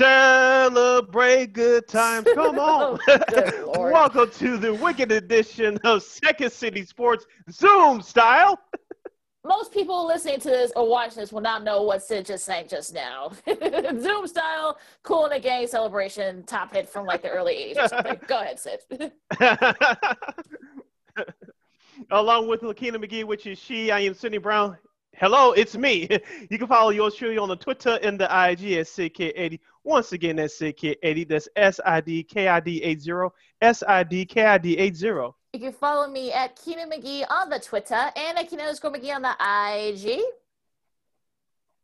Celebrate good times. Come on. Oh, Welcome to the wicked edition of Second City Sports Zoom style. Most people listening to this or watching this will not know what Sid just sang just now. Zoom style, Kool and the Gang celebration, top hit from like the early 80s or something. Go ahead, Sid. Along with Lakina McGee, which is she, I am Sydney Brown. Hello, it's me. You can follow yours truly on the Twitter and the IG at SidKid80. Once again, that's SidKid80. That's S I D K I D 80. S I D K I D 80. You can follow me at Keenan McGee on the Twitter and at Keenan McGee on the IG.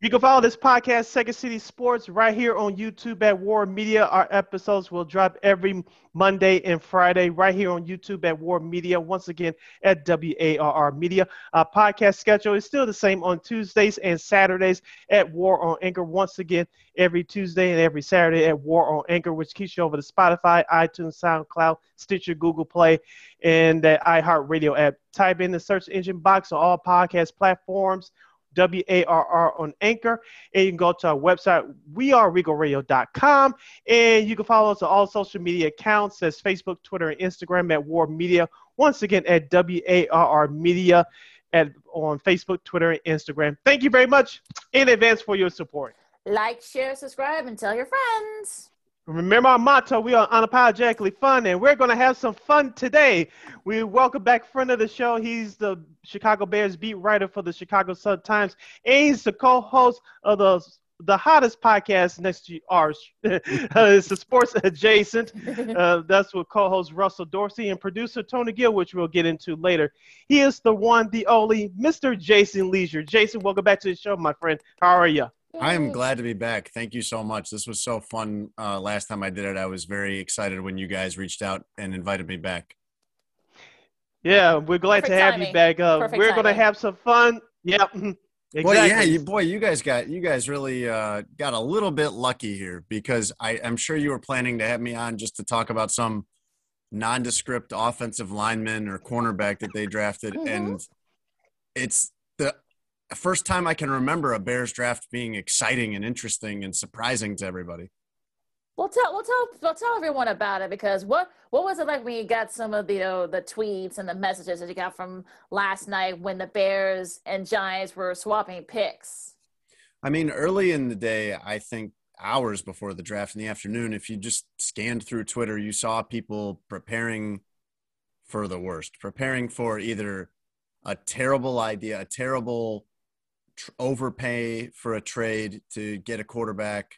You can follow this podcast, Second City Sports, right here on YouTube at WARR Media. Our episodes will drop every Monday and Friday right here on YouTube at WARR Media. Once again, at WARR Media. Our podcast schedule is still the same on Tuesdays and Saturdays at WARR on Anchor. Once again, every Tuesday and every Saturday at WARR on Anchor, which keeps you over to Spotify, iTunes, SoundCloud, Stitcher, Google Play, and the iHeartRadio app. Type in the search engine box on all podcast platforms. W-A-R-R on Anchor. And you can go to our website, weareregalradio.com. And you can follow us on all social media accounts as Facebook, Twitter, and Instagram at WARR Media. Once again, at W-A-R-R Media at, on Facebook, Twitter, and Instagram. Thank you very much in advance for your support. Like, share, subscribe, and tell your friends. Remember our motto, we are unapologetically fun, and we're going to have some fun today. We welcome back friend of the show. He's the Chicago Bears beat writer for the Chicago Sun-Times, and he's the co-host of the the hottest podcast next to ours. uh, it's the Sports Adjacent. Uh, that's with co-host Russell Dorsey and producer Tony Gill, which we'll get into later. He is the one, the only, Mr. Jason Lieser. Jason, welcome back to the show, my friend. How are you? I am glad to be back. Thank you so much. This was so fun. Uh, last time I did it, I was very excited when you guys reached out and invited me back. Yeah, we're glad Perfect to have timing. you back. Uh, Perfect we're going to have some fun. Yep. Exactly. Boy, yeah, you, boy, you guys got you guys really uh, got a little bit lucky here because I, I'm sure you were planning to have me on just to talk about some nondescript offensive lineman or cornerback that they drafted, Mhm. and it's the first time I can remember a Bears draft being exciting and interesting and surprising to everybody. We'll tell, we'll tell, we'll tell everyone about it because what, what was it like when you got some of the, you know, the tweets and the messages that you got from last night when the Bears and Giants were swapping picks? I mean, early in the day, I think hours before the draft in the afternoon, if you just scanned through Twitter, you saw people preparing for the worst, preparing for either a terrible idea, a terrible tr- overpay for a trade to get a quarterback.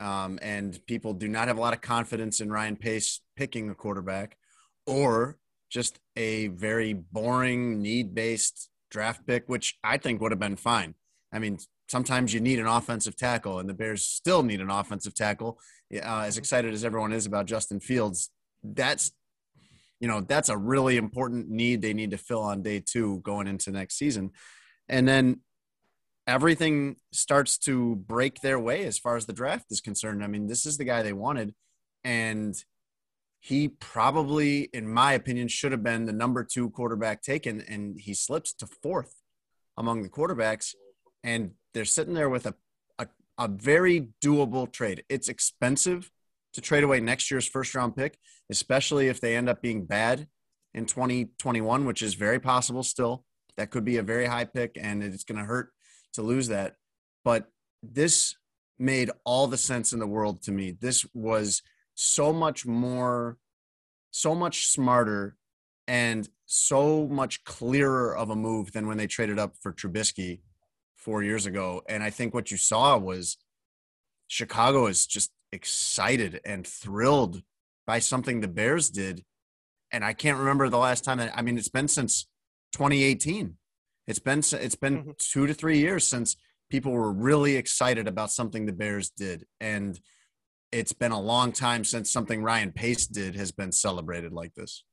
Um, and people do not have a lot of confidence in Ryan Pace picking a quarterback, or just a very boring need based draft pick, which I think would have been fine. I mean, sometimes you need an offensive tackle, and the Bears still need an offensive tackle. Uh, as excited as everyone is about Justin Fields, that's you know that's a really important need they need to fill on day two going into next season, and then everything starts to break their way as far as the draft is concerned. I mean, this is the guy they wanted, and he probably, in my opinion, should have been the number two quarterback taken, and he slips to fourth among the quarterbacks. And they're sitting there with a, a, a very doable trade. It's expensive to trade away next year's first round pick, especially if they end up being bad in 2021, which is very possible still. That could be a very high pick, and it's going to hurt to lose that. But this made all the sense in the world to me. This was so much more, so much smarter, and so much clearer of a move than when they traded up for Trubisky four years ago. And I think what you saw was Chicago is just excited and thrilled by something the Bears did. And I can't remember the last time that I mean it's been since 2018. It's been it's been Mhm. 2 to 3 years since people were really excited about something the Bears did and it's been a long time since something Ryan Pace did has been celebrated like this.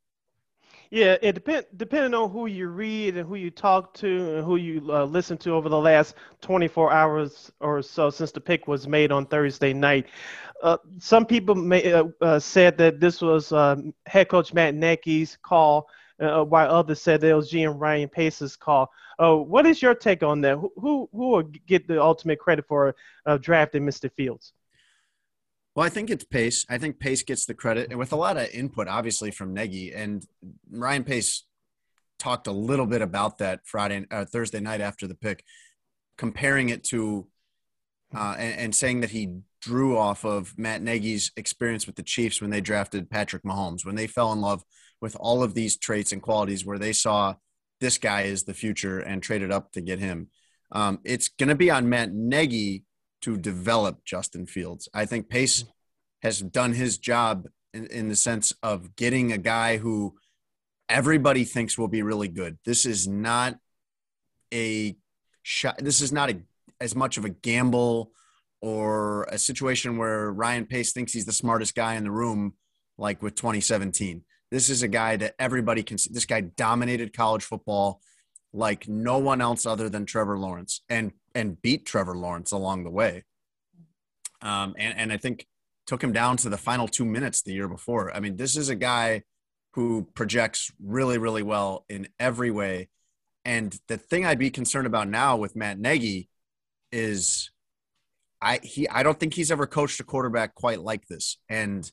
Yeah, it depend depending on who you read and who you talk to and who you uh, listen to over the last 24 hours or so since the pick was made on Thursday night. Uh, some people may, uh, uh, said that this was uh, head coach Matt Nagy's call, uh, while others said it was GM Ryan Pace's call. Uh, what is your take on that? Who who, who will get the ultimate credit for uh, drafting Mr. Fields? Well, I think it's Pace. I think Pace gets the credit, and with a lot of input, obviously from Nagy and Ryan Pace talked a little bit about that Friday, uh, Thursday night after the pick, comparing it to uh, and, and, saying that he drew off of Matt Nagy's experience with the Chiefs when they drafted Patrick Mahomes, when they fell in love with all of these traits and qualities, where they saw this guy is the future and traded up to get him. Um, it's going to be on Matt Nagy to develop Justin Fields. I think Pace has done his job in, in the sense of getting a guy who everybody thinks will be really good. This is not a shot. This is not a, as much of a gamble or a situation where Ryan Pace thinks he's the smartest guy in the room, like with 2017. This is a guy that everybody can see. This guy dominated college football like no one else other than Trevor Lawrence and and beat Trevor Lawrence along the way. Um, and, and I think took him down to the final two minutes the year before. I mean, this is a guy who projects really, really well in every way. And the thing I'd be concerned about now with Matt Nagy is I he I don't think he's ever coached a quarterback quite like this. And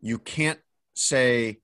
you can't say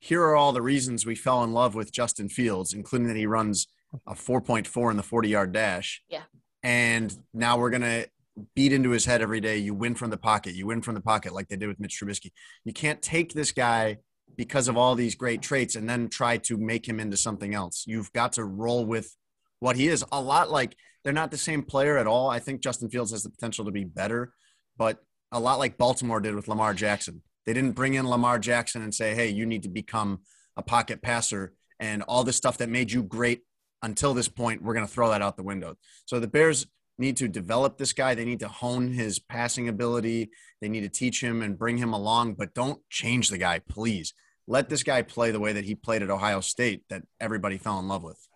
here are all the reasons we fell in love with Justin Fields, including that he runs a 4.4 in the 40 yard dash. Yeah. And now we're going to beat into his head every day. You win from the pocket. You win from the pocket like they did with Mitch Trubisky. You can't take this guy because of all these great traits and then try to make him into something else. You've got to roll with what he is. A lot like they're not the same player at all. I think Justin Fields has the potential to be better, but a lot like Baltimore did with Lamar Jackson. They didn't bring in Lamar Jackson and say, hey, you need to become a pocket passer and all this stuff that made you great until this point, we're going to throw that out the window. So the Bears need to develop this guy. They need to hone his passing ability. They need to teach him and bring him along, but don't change the guy, please. Let this guy play the way that he played at Ohio State that everybody fell in love with.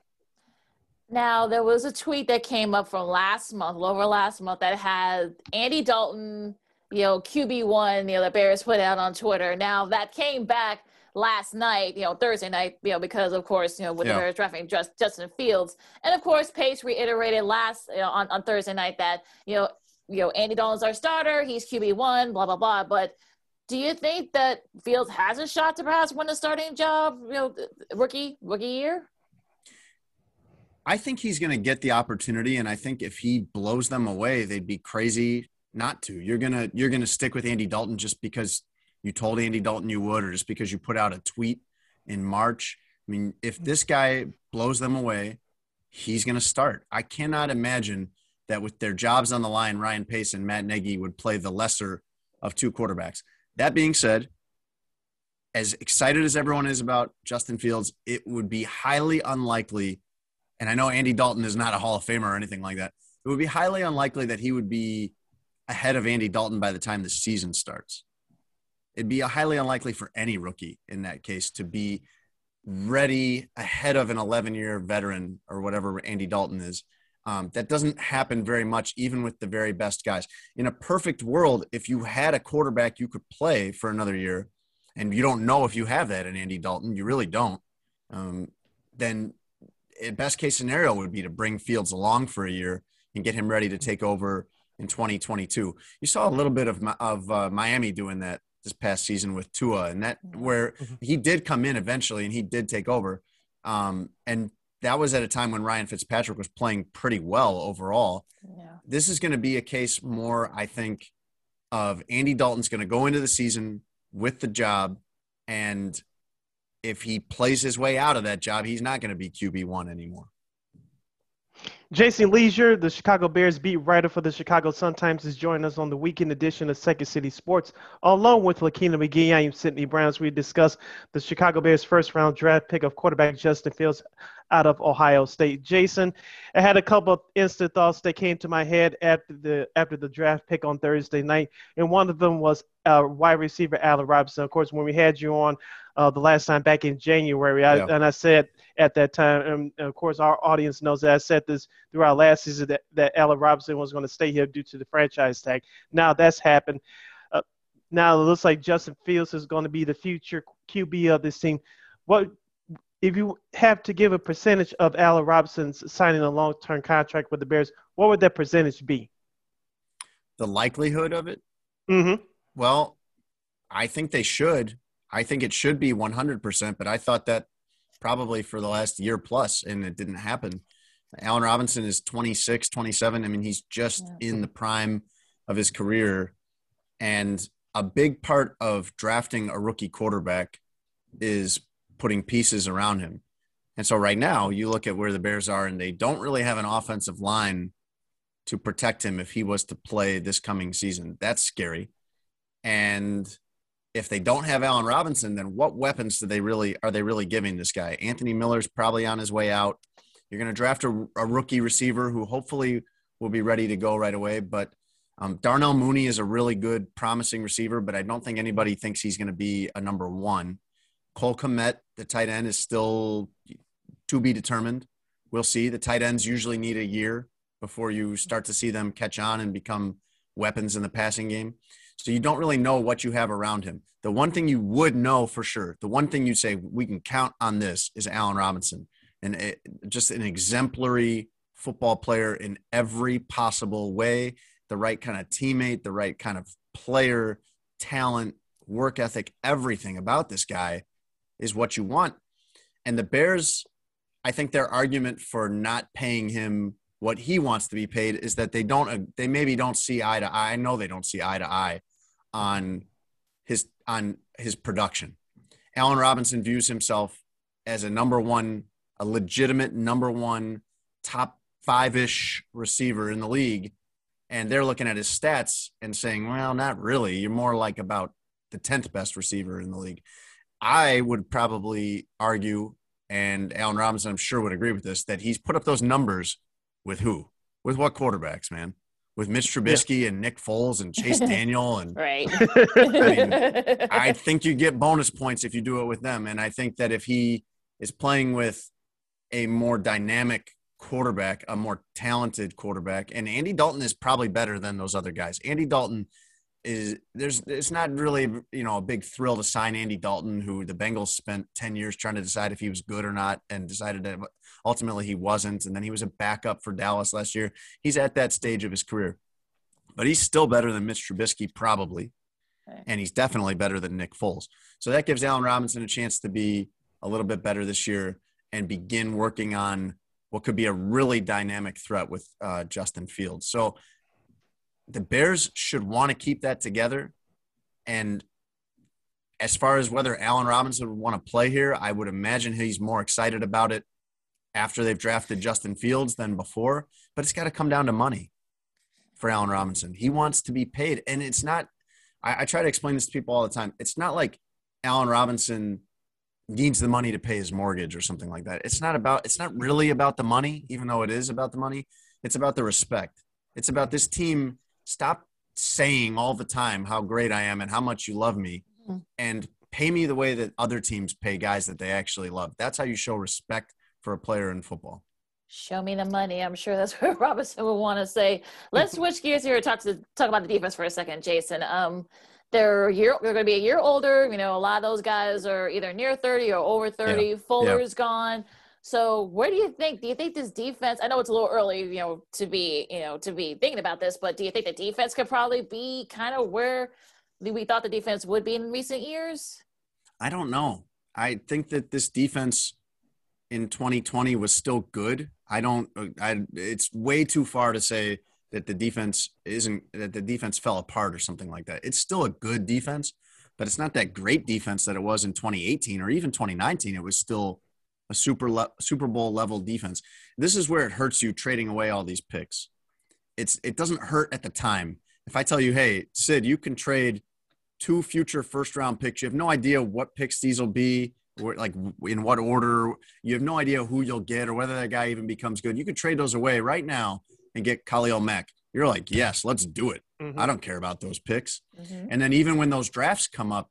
Now, there was a tweet that came up from last month, over last month, that had Andy Dalton, you know, QB1, you know, the Bears put out on Twitter. Now, that came back last night, you know, Thursday night, you know, because of course, you know, with yeah. the Bears drafting just Justin Fields, and of course, Pace reiterated last you know, on on Thursday night that you know, you know, Andy Dalton's our starter, he's QB one, blah blah blah. But do you think that Fields has a shot to perhaps win the starting job, you know, rookie rookie year? I think he's going to get the opportunity, and I think if he blows them away, they'd be crazy not to. You're gonna you're gonna stick with Andy Dalton just because you told Andy Dalton you would, or just because you put out a tweet in March. I mean, if mm-hmm. this guy blows them away, he's going to start. I cannot imagine that with their jobs on the line, Ryan Pace and Matt Nagy would play the lesser of two quarterbacks. That being said, as excited as everyone is about Justin Fields, it would be highly unlikely. And I know Andy Dalton is not a Hall of Famer or anything like that. It would be highly unlikely that he would be ahead of Andy Dalton by the time the season starts it'd be highly unlikely for any rookie in that case to be ready ahead of an 11 year veteran or whatever Andy Dalton is. Um, that doesn't happen very much, even with the very best guys. In a perfect world, if you had a quarterback you could play for another year, and you don't know if you have that in Andy Dalton, you really don't, um, then best case scenario would be to bring Fields along for a year and get him ready to take over in 2022. You saw a little bit of of uh, Miami doing that this past season with Tua, and that mm-hmm. where mm-hmm. he did come in eventually and he did take over. Um, and that was at a time when Ryan Fitzpatrick was playing pretty well overall. Yeah. This is going to be a case more, I think, of Andy Dalton's going to go into the season with the job, and if he plays his way out of that job, he's not going to be QB one anymore. Jason Lieser, the Chicago Bears beat writer for the Chicago Sun-Times, is joining us on the weekend edition of Second City Sports, along with Lakina McGee. I am Sydney Browns. We discuss the Chicago Bears' first-round draft pick of quarterback Justin Fields out of Ohio State. Jason, I had a couple of instant thoughts that came to my head after the after the draft pick on Thursday night, and one of them was uh, wide receiver Allen Robinson. Of course, when we had you on uh, the last time back in January, I, yeah. and I said at that time, and of course our audience knows that I said this throughout last season that, that Allen Robinson was going to stay here due to the franchise tag. Now that's happened. Uh, now it looks like Justin Fields is going to be the future QB of this team. What if you have to give a percentage of Allen Robinson's signing a long-term contract with the Bears? What would that percentage be? The likelihood of it. Mm-hmm Well, I think they should. I think it should be 100%, but I thought that probably for the last year plus, and it didn't happen. Allen Robinson is 26, 27. I mean, he's just yeah. in the prime of his career. And a big part of drafting a rookie quarterback is putting pieces around him. And so right now, you look at where the Bears are, and they don't really have an offensive line to protect him if he was to play this coming season. That's scary. And if they don't have Allen Robinson, then what weapons do they really are they really giving this guy? Anthony Miller's probably on his way out. You're going to draft a, a, rookie receiver who hopefully will be ready to go right away. But um, Darnell Mooney is a really good, promising receiver, but I don't think anybody thinks he's going to be a number one. Cole Kmet, the tight end, is still to be determined. We'll see. The tight ends usually need a year before you start to see them catch on and become weapons in the passing game. So you don't really know what you have around him. The one thing you would know for sure, the one thing you say we can count on this is Allen Robinson, and it, just an exemplary football player in every possible way. The right kind of teammate, the right kind of player, talent, work ethic, everything about this guy is what you want. And the Bears, I think their argument for not paying him what he wants to be paid is that they don't uh, they maybe don't see eye to eye. I know they don't see eye to eye on his on his production. Allen Robinson views himself as a number one, a legitimate number one, top five ish receiver in the league. And they're looking at his stats and saying, well, not really. You're more like about the 10th best receiver in the league. I would probably argue, and Allen Robinson, I'm sure, would agree with this, that he's put up those numbers with who? With what quarterbacks, man? With Mitch Trubisky yeah. and Nick Foles and Chase Daniel and right. I, mean, I think you get bonus points if you do it with them, and I think that if he is playing with a more dynamic quarterback, a more talented quarterback, and Andy Dalton is probably better than those other guys. Andy Dalton is there's it's not really you know a big thrill to sign Andy Dalton, who the Bengals spent ten years trying to decide if he was good or not, and decided that ultimately he wasn't, and then he was a backup for Dallas last year. He's at that stage of his career, but he's still better than Mitch Trubisky probably, and he's definitely better than Nick Foles. So that gives Allen Robinson a chance to be a little bit better this year and begin working on what could be a really dynamic threat with uh, Justin Fields. So the Bears should want to keep that together. And as far as whether Allen Robinson would want to play here, I would imagine he's more excited about it after they've drafted Justin Fields than before. But it's got to come down to money for Allen Robinson. He wants to be paid. And it's not, I, I try to explain this to people all the time. It's not like Allen Robinson needs the money to pay his mortgage or something like that. It's not about, it's not really about the money, even though it is about the money. It's about the respect. It's about this team stop saying all the time how great I am and how much you love me mm-hmm. and pay me the way that other teams pay guys that they actually love. That's how you show respect for a player in football. Show me the money. I'm sure that's what Robinson would want to say. Let's switch gears here and talk to talk about the defense for a second, Jason. Um, they're year they're going to be a year older. You know, a lot of those guys are either near 30 or over 30. Yeah. Fuller's yeah. gone. So where do you think? Do you think this defense? I know it's a little early, you know, to be you know to be thinking about this, but do you think the defense could probably be kind of where we thought the defense would be in recent years? I don't know. I think that this defense in 2020 was still good. I don't. I. It's way too far to say that the defense isn't that the defense fell apart or something like that. It's still a good defense, but it's not that great defense that it was in 2018 or even 2019. It was still a super le- Super Bowl level defense. This is where it hurts you trading away all these picks. It's it doesn't hurt at the time. If I tell you, hey, Sid, you can trade two future first round picks. You have no idea what picks these will be, or like in what order. You have no idea who you'll get or whether that guy even becomes good. You could trade those away right now and get Khalil Mack. You're like, yes, let's do it. Mm-hmm. I don't care about those picks. Mm-hmm. And then even when those drafts come up,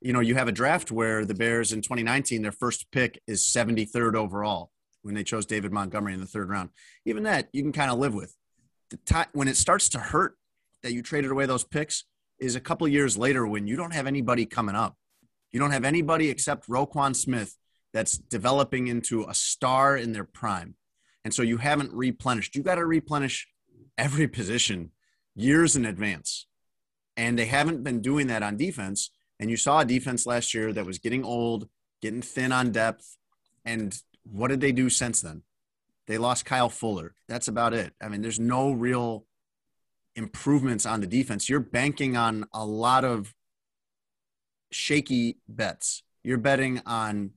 you know, you have a draft where the Bears in 2019, their first pick is 73rd overall when they chose David Montgomery in the third round. Even that you can kind of live with. The time when it starts to hurt that you traded away those picks is a couple years later when you don't have anybody coming up. You don't have anybody except Roquan Smith that's developing into a star in their prime. And so you haven't replenished. You got to replenish every position years in advance. And they haven't been doing that on defense. And you saw a defense last year that was getting old, getting thin on depth. And what did they do since then? They lost Kyle Fuller. That's about it. I mean, there's no real improvements on the defense. You're banking on a lot of shaky bets. You're betting on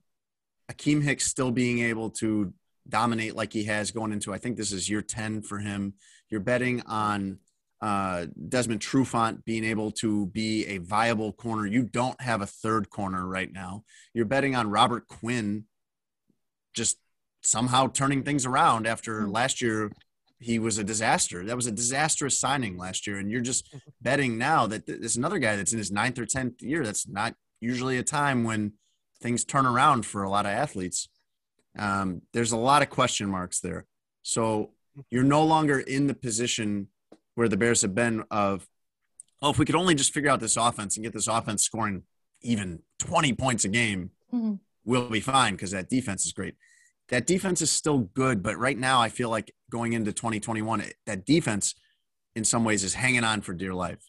Akiem Hicks still being able to dominate like he has going into, I think this is year 10 for him. You're betting on uh, Desmond Trufant being able to be a viable corner. You don't have a third corner right now. You're betting on Robert Quinn just somehow turning things around after hmm. last year he was a disaster. That was a disastrous signing last year. And you're just mm-hmm. betting now that there's another guy that's in his ninth or 10th year. That's not usually a time when things turn around for a lot of athletes. Um, there's a lot of question marks there. So you're no longer in the position where the Bears have been of, oh, if we could only just figure out this offense and get this offense scoring even 20 points a game, mm-hmm. we'll be fine because that defense is great that defense is still good, but right now I feel like going into 2021, that defense in some ways is hanging on for dear life.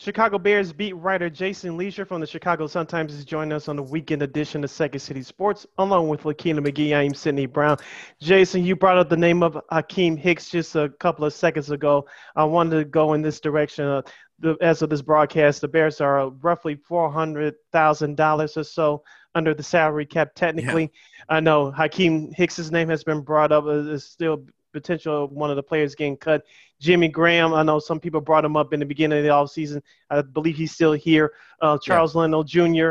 Chicago Bears beat writer Jason Lieser from the Chicago Sun-Times is joining us on the weekend edition of Second City Sports, along with Lakina McGee. I'm Sydney Brown. Jason, you brought up the name of Akiem Hicks just a couple of seconds ago. I wanted to go in this direction. Uh, the, as of this broadcast, the Bears are roughly $400,000 or so under the salary cap. Technically, yeah. I know Akiem Hicks's name has been brought up as still potential one of the players getting cut. Jimmy Graham, I know some people brought him up in the beginning of the offseason. I believe he's still here. Uh, Charles yeah. Leno Jr.,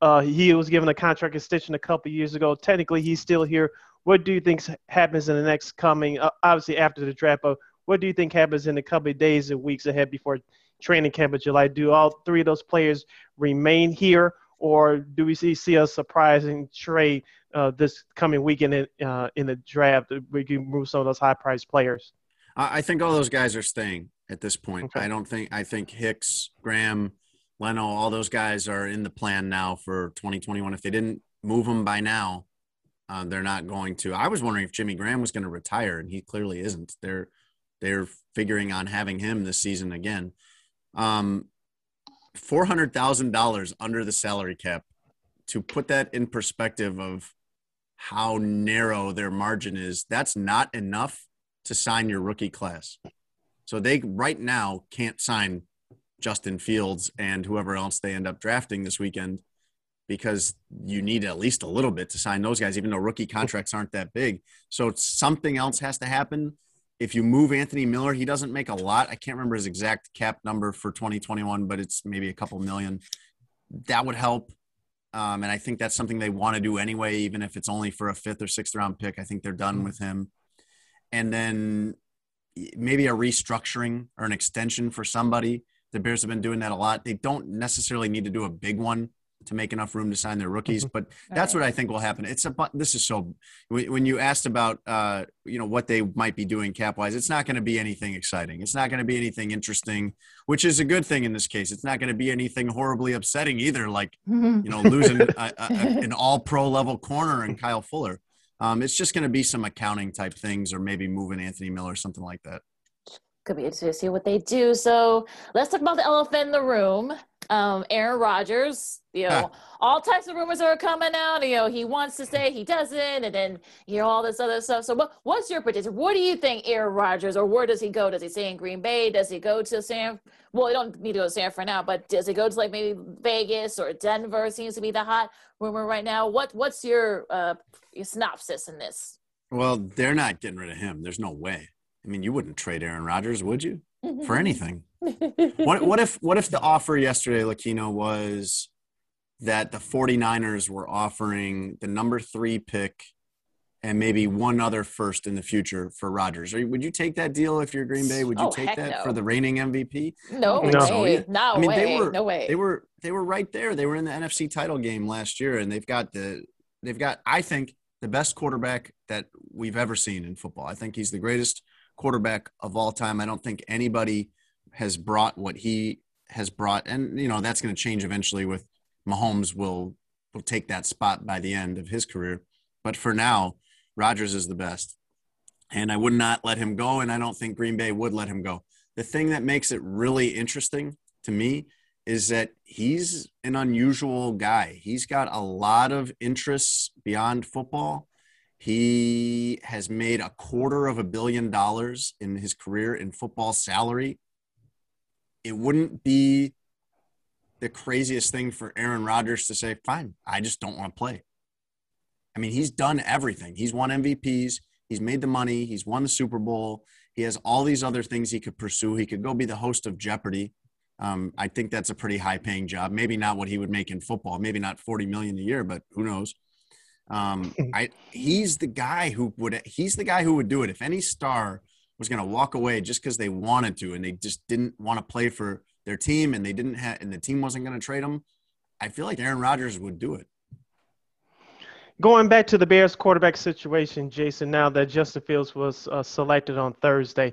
uh, he was given a contract extension a couple years ago. Technically, he's still here. What do you think happens in the next coming, uh, obviously after the draft, but what do you think happens in the couple of days and weeks ahead before training camp in July? Do all three of those players remain here, or do we see, see a surprising trade uh, this coming weekend in, uh, in the draft? We can move some of those high priced players. I think all those guys are staying at this point. Okay. I don't think I think Hicks, Graham, Leno, all those guys are in the plan now for 2021. If they didn't move them by now, uh, they're not going to. I was wondering if Jimmy Graham was going to retire, and he clearly isn't. They're they're figuring on having him this season again. Um, four hundred thousand dollars under the salary cap. To put that in perspective of how narrow their margin is, that's not enough to sign your rookie class. So they right now can't sign Justin Fields and whoever else they end up drafting this weekend because you need at least a little bit to sign those guys, even though rookie contracts aren't that big. So something else has to happen. If you move Anthony Miller, he doesn't make a lot. I can't remember his exact cap number for 2021, but it's maybe a couple million. That would help. Um, and I think that's something they want to do anyway, even if it's only for a fifth or sixth round pick. I think they're done mm-hmm. with him and then maybe a restructuring or an extension for somebody. The Bears have been doing that a lot. They don't necessarily need to do a big one to make enough room to sign their rookies, but that's what I think will happen. It's a this is so when you asked about uh, you know what they might be doing cap wise, it's not going to be anything exciting. It's not going to be anything interesting, which is a good thing in this case. It's not going to be anything horribly upsetting either, like you know losing a, a, an all pro level corner and Kyle Fuller. Um, it's just going to be some accounting type things, or maybe moving Anthony Miller, or something like that. Could be interesting to see what they do. So let's talk about the elephant in the room. Um, Aaron Rodgers, you know, all types of rumors are coming out. You know, he wants to say he doesn't, and then you know all this other stuff. So, what, what's your prediction? What do you think, Aaron Rodgers, or where does he go? Does he stay in Green Bay? Does he go to San? Well, you don't need to go to San for now, but does he go to like maybe Vegas or Denver? Seems to be the hot rumor right now. What What's your uh, your synopsis in this? Well, they're not getting rid of him. There's no way. I mean, you wouldn't trade Aaron Rodgers, would you? For anything. what, what if what if the offer yesterday, Lakino, was that the 49ers were offering the number three pick and maybe one other first in the future for Rodgers. Would you take that deal if you're Green Bay? Would you oh, take that no. for the reigning MVP? No, no, way. no I mean, way. They were, no way. They were they were right there. They were in the NFC title game last year, and they've got the they've got I think the best quarterback that we've ever seen in football. I think he's the greatest quarterback of all time. I don't think anybody has brought what he has brought, and you know that's going to change eventually. With Mahomes will will take that spot by the end of his career, but for now Rodgers is the best. And I would not let him go, and I don't think Green Bay would let him go. the thing that makes it really interesting to me is that he's an unusual guy. He's got a lot of interests beyond football. He has made a quarter of a billion dollars in his career in football salary. It wouldn't be the craziest thing for Aaron Rodgers to say, fine, I just don't want to play. I mean, he's done everything. He's won MVPs, he's made the money, he's won the Super Bowl. He has all these other things he could pursue. He could go be the host of Jeopardy. Um, I think that's a pretty high paying job. Maybe not what he would make in football, maybe not 40 million a year, but who knows? Um, I he's the guy who would he's the guy who would do it if any star was going to walk away just because they wanted to and they just didn't want to play for their team and they didn't have and the team wasn't going to trade them. I feel like Aaron Rodgers would do it. Going back to the Bears quarterback situation, Jason, now that Justin Fields was uh, selected on Thursday,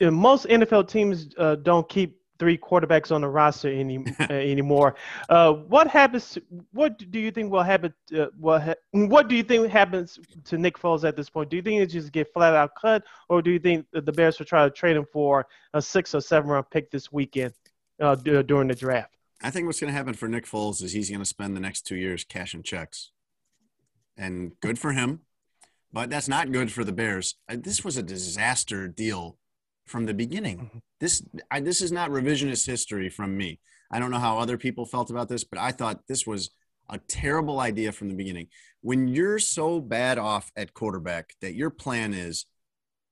most NFL teams uh, don't keep three quarterbacks on the roster any, uh, anymore. Uh, what happens? What do you think will happen? Uh, what ha- What do you think happens to Nick Foles at this point? Do you think it just get flat out cut, or do you think the Bears will try to trade him for a six or seven round pick this weekend uh, d- during the draft? I think what's going to happen for Nick Foles is he's going to spend the next two years cashing checks, and good for him. But that's not good for the Bears. Uh, this was a disaster deal from the beginning. Mm-hmm. This I, this is not revisionist history from me. I don't know how other people felt about this, but I thought this was a terrible idea from the beginning. When you're so bad off at quarterback that your plan is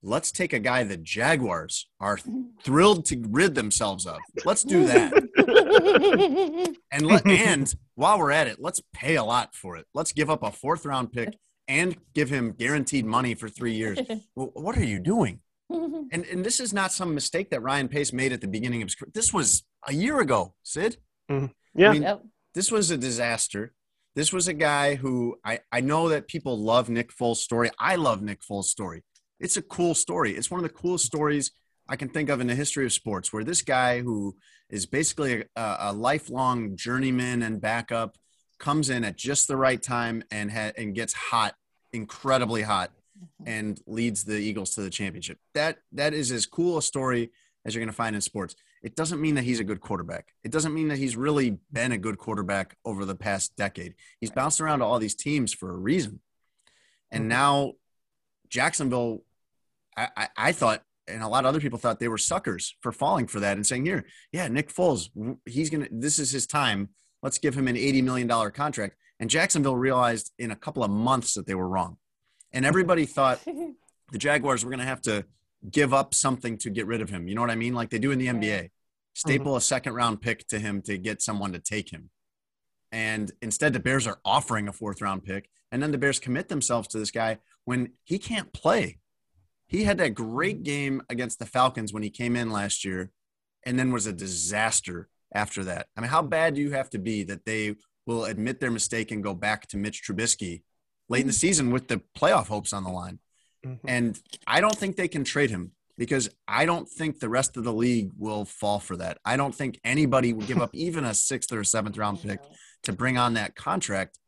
let's take a guy the Jaguars are thrilled to rid themselves of. Let's do that. and let, and while we're at it, let's pay a lot for it. Let's give up a fourth round pick and give him guaranteed money for 3 years. Well, what are you doing? and and this is not some mistake that Ryan Pace made at the beginning of his career. This was a year ago, Sid. Mm-hmm. Yeah. I mean, yep. This was a disaster. This was a guy who I, I know that people love Nick Foles' story. I love Nick Foles' story. It's a cool story. It's one of the coolest stories I can think of in the history of sports, where this guy who is basically a, a lifelong journeyman and backup comes in at just the right time and ha- and gets hot, incredibly hot, Mm-hmm. and leads the Eagles to the championship. That that is as cool a story as you're going to find in sports. It doesn't mean that he's a good quarterback. It doesn't mean that he's really been a good quarterback over the past decade. He's bounced around to all these teams for a reason. And mm-hmm. now Jacksonville, I, I, I thought, and a lot of other people thought they were suckers for falling for that and saying, here, yeah, Nick Foles, he's going to, this is his time. Let's give him an $80 million contract. And Jacksonville realized in a couple of months that they were wrong and everybody thought the Jaguars were going to have to give up something to get rid of him. You know what I mean? Like they do in the NBA. Staple mm-hmm. a second round pick to him to get someone to take him. And instead, the Bears are offering a fourth round pick. And then the Bears commit themselves to this guy when he can't play. He had that great game against the Falcons when he came in last year and then was a disaster after that. I mean, how bad do you have to be that they will admit their mistake and go back to Mitch Trubisky late in the season with the playoff hopes on the line. Mm-hmm. And I don't think they can trade him because I don't think the rest of the league will fall for that. I don't think anybody would give up even a sixth or a seventh round pick to bring on that contract.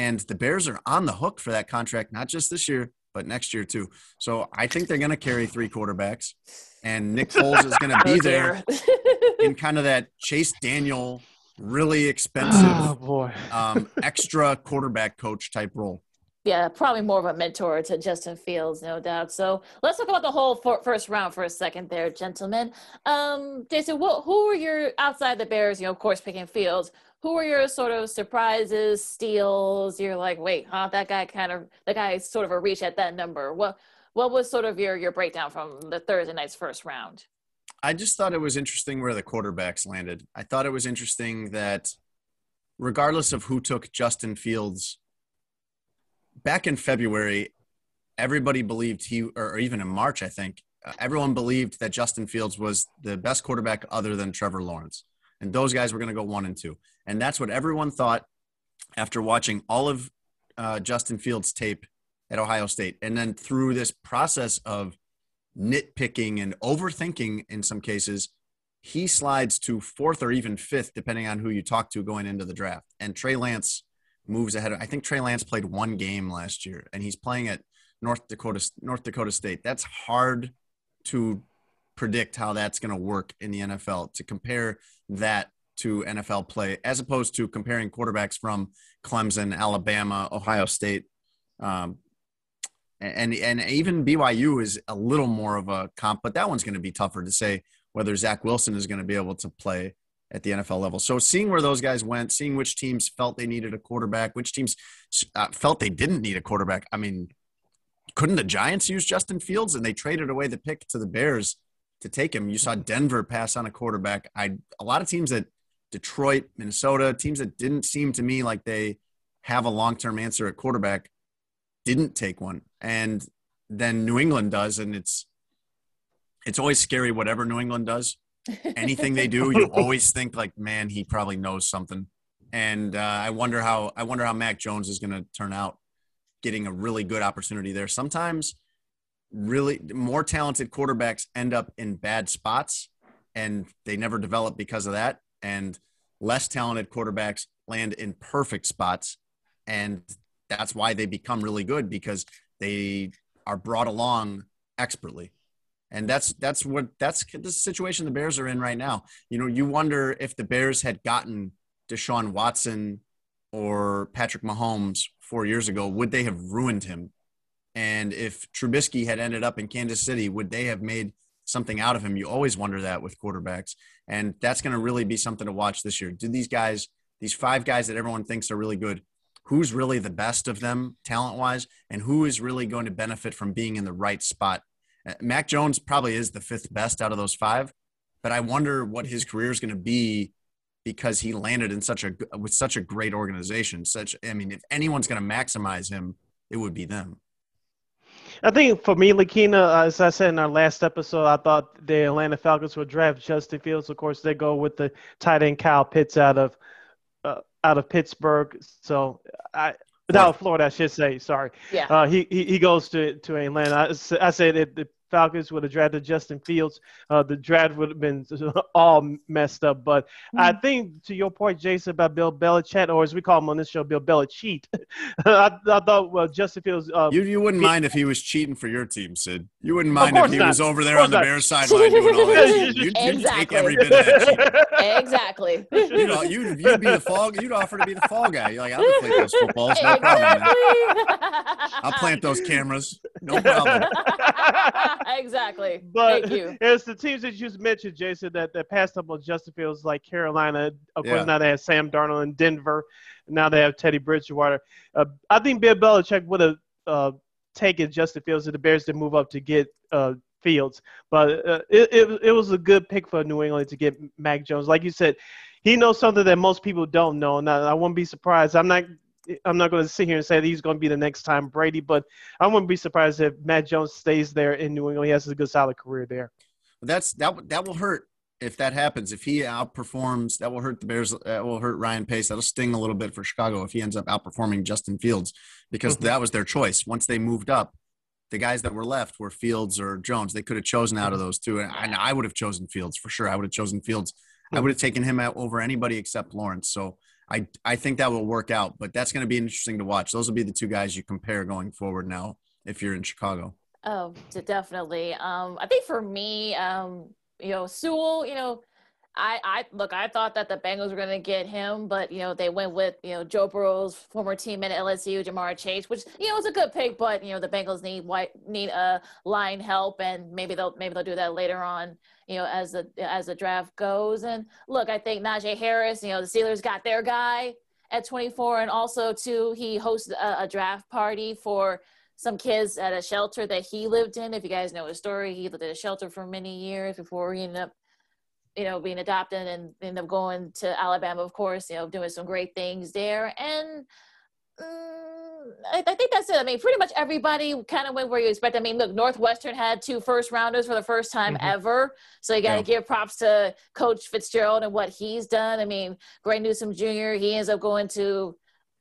And the Bears are on the hook for that contract, not just this year, but next year too. So I think they're going to carry three quarterbacks, and Nick Foles is going to be oh, there in kind of that Chase Daniel, really expensive, oh, boy. um, extra quarterback coach type role yeah, probably more of a mentor to Justin Fields, no doubt. So let's talk about the whole for, first round for a second, there, gentlemen. Um, Jason, what, who are your outside the Bears? You know, of course, picking Fields. Who are your sort of surprises, steals? You're like, wait, huh? That guy kind of, the guy sort of a reach at that number. What, what was sort of your your breakdown from the Thursday night's first round? I just thought it was interesting where the quarterbacks landed. I thought it was interesting that regardless of who took Justin Fields back in February, everybody believed he, or even in March, I think, uh, everyone believed that Justin Fields was the best quarterback other than Trevor Lawrence. And those guys were going to go one and two. And that's what everyone thought after watching all of uh, Justin Fields' tape at Ohio State. And then through this process of nitpicking and overthinking in some cases, he slides to fourth or even fifth, depending on who you talk to going into the draft. And Trey Lance moves ahead. I think Trey Lance played one game last year, and he's playing at North Dakota North Dakota State. That's hard to predict how that's going to work in the NFL to compare that to NFL play as opposed to comparing quarterbacks from Clemson, Alabama, Ohio State, um, and and even BYU is a little more of a comp, but that one's going to be tougher to say whether Zach Wilson is going to be able to play at the NFL level. So seeing where those guys went, seeing which teams felt they needed a quarterback, which teams uh, felt they didn't need a quarterback. I mean, couldn't the Giants use Justin Fields and they traded away the pick to the Bears to take him? You saw Denver pass on a quarterback. I a lot of teams that Detroit, Minnesota, teams that didn't seem to me like they have a long-term answer at quarterback didn't take one. And then New England does and it's it's always scary whatever New England does. Anything they do, you always think like, man, he probably knows something. And uh, I wonder how I wonder how Mac Jones is going to turn out, getting a really good opportunity there. Sometimes, really more talented quarterbacks end up in bad spots, and they never develop because of that. And less talented quarterbacks land in perfect spots, and that's why they become really good because they are brought along expertly and that's that's what that's the situation the Bears are in right now. You know, you wonder if the Bears had gotten Deshaun Watson or Patrick Mahomes four years ago, would they have ruined him? And if Trubisky had ended up in Kansas City, would they have made something out of him? You always wonder that with quarterbacks, and that's going to really be something to watch this year. Do these guys, these five guys that everyone thinks are really good, who's really the best of them talent wise, and who is really going to benefit from being in the right spot uh, Mac Jones probably is the fifth best out of those five, but I wonder what his career is going to be because he landed in such a with such a great organization. Such, I mean, if anyone's going to maximize him, it would be them. I think for me, Lakina, as I said in our last episode, I thought the Atlanta Falcons would draft Justin Fields. Of course, they go with the tight end Kyle Pitts out of uh, out of Pittsburgh. So I no, Florida, I should say. Sorry. Yeah. Uh, he, he he goes to to Atlanta. I, I said that the Falcons would have drafted Justin Fields, uh, the draft would have been all messed up. But mm-hmm. I think to your point, Jason, about Bill Belichick, or as we call him on this show, Bill Belichick, I, I, thought well Justin Fields. Uh, you you wouldn't mind if he was cheating for your team, Sid. You wouldn't mind if he not. was over there on the not. Bears sideline doing all that. You'd, exactly. you'd take every bit of that. exactly. You know, you'd, you'd be the fall. You'd offer to be the fall guy. You're like, I'll play those footballs. No exactly. problem. I'll plant those cameras. No problem. exactly. But Thank you. it's the teams that you just mentioned, Jason, that, that passed up on Justin Fields, like Carolina. Of course, yeah. now they have Sam Darnold in Denver. Now they have Teddy Bridgewater. Uh, I think Bill Belichick would have uh, taken Justin Fields to the Bears to move up to get uh, Fields. But uh, it, it, it was a good pick for New England to get Mac Jones. Like you said, he knows something that most people don't know. And I, I wouldn't be surprised. I'm not I'm not going to sit here and say that he's going to be the next Tom Brady, but I wouldn't be surprised if Mac Jones stays there in New England. He has a good, solid career there. That's that. That will hurt if that happens. If he outperforms, that will hurt the Bears. That will hurt Ryan Pace. That'll sting a little bit for Chicago if he ends up outperforming Justin Fields, because mm-hmm. that was their choice. Once they moved up, the guys that were left were Fields or Jones. They could have chosen out of mm-hmm. those two, and I, I would have chosen Fields for sure. I would have chosen Fields. I mm-hmm. would have taken him out over anybody except Lawrence. So I I think that will work out, but that's going to be interesting to watch. Those will be the two guys you compare going forward now if you're in Chicago. Oh, definitely. Um, I think for me, um, you know, Sewell, you know, I, I look, I thought that the Bengals were going to get him, but you know they went with you know Joe Burrow's former teammate at LSU, Ja'Marr Chase, which you know was a good pick, but you know the Bengals need white need a line help, and maybe they'll maybe they'll do that later on, you know, as the as the draft goes. And look, I think Najee Harris, you know, the Steelers got their guy at 24, and also too he hosted a, a draft party for some kids at a shelter that he lived in. If you guys know his story, he lived at a shelter for many years before he ended up you know, being adopted and end up going to Alabama, of course, you know, doing some great things there. And um, I, I, think that's it. I mean, pretty much everybody kind of went where you expect. I mean, look, Northwestern had two first rounders for the first time mm-hmm. ever. So you got to yeah. give props to Coach Fitzgerald and what he's done. I mean, Greg Newsome Jr., he ends up going to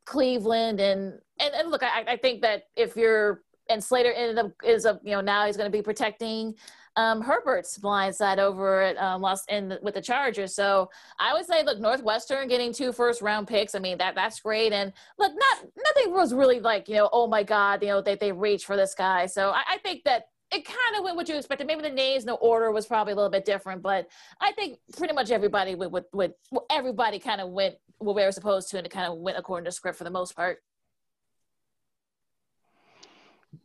Cleveland. And, and, and look, I, I think that if you're, and Slater ended up is a, you know, now he's going to be protecting um, Herbert's blind side over at um, Los in the, with the Chargers. So I would say, look, Northwestern getting two first round picks. I mean that that's great. And look, not nothing was really like you know, oh my God, you know they they reach for this guy. So I, I think that it kind of went what you expected. Maybe the names, the order was probably a little bit different, but I think pretty much everybody with, with everybody kind of went where they were supposed to, and it kind of went according to script for the most part.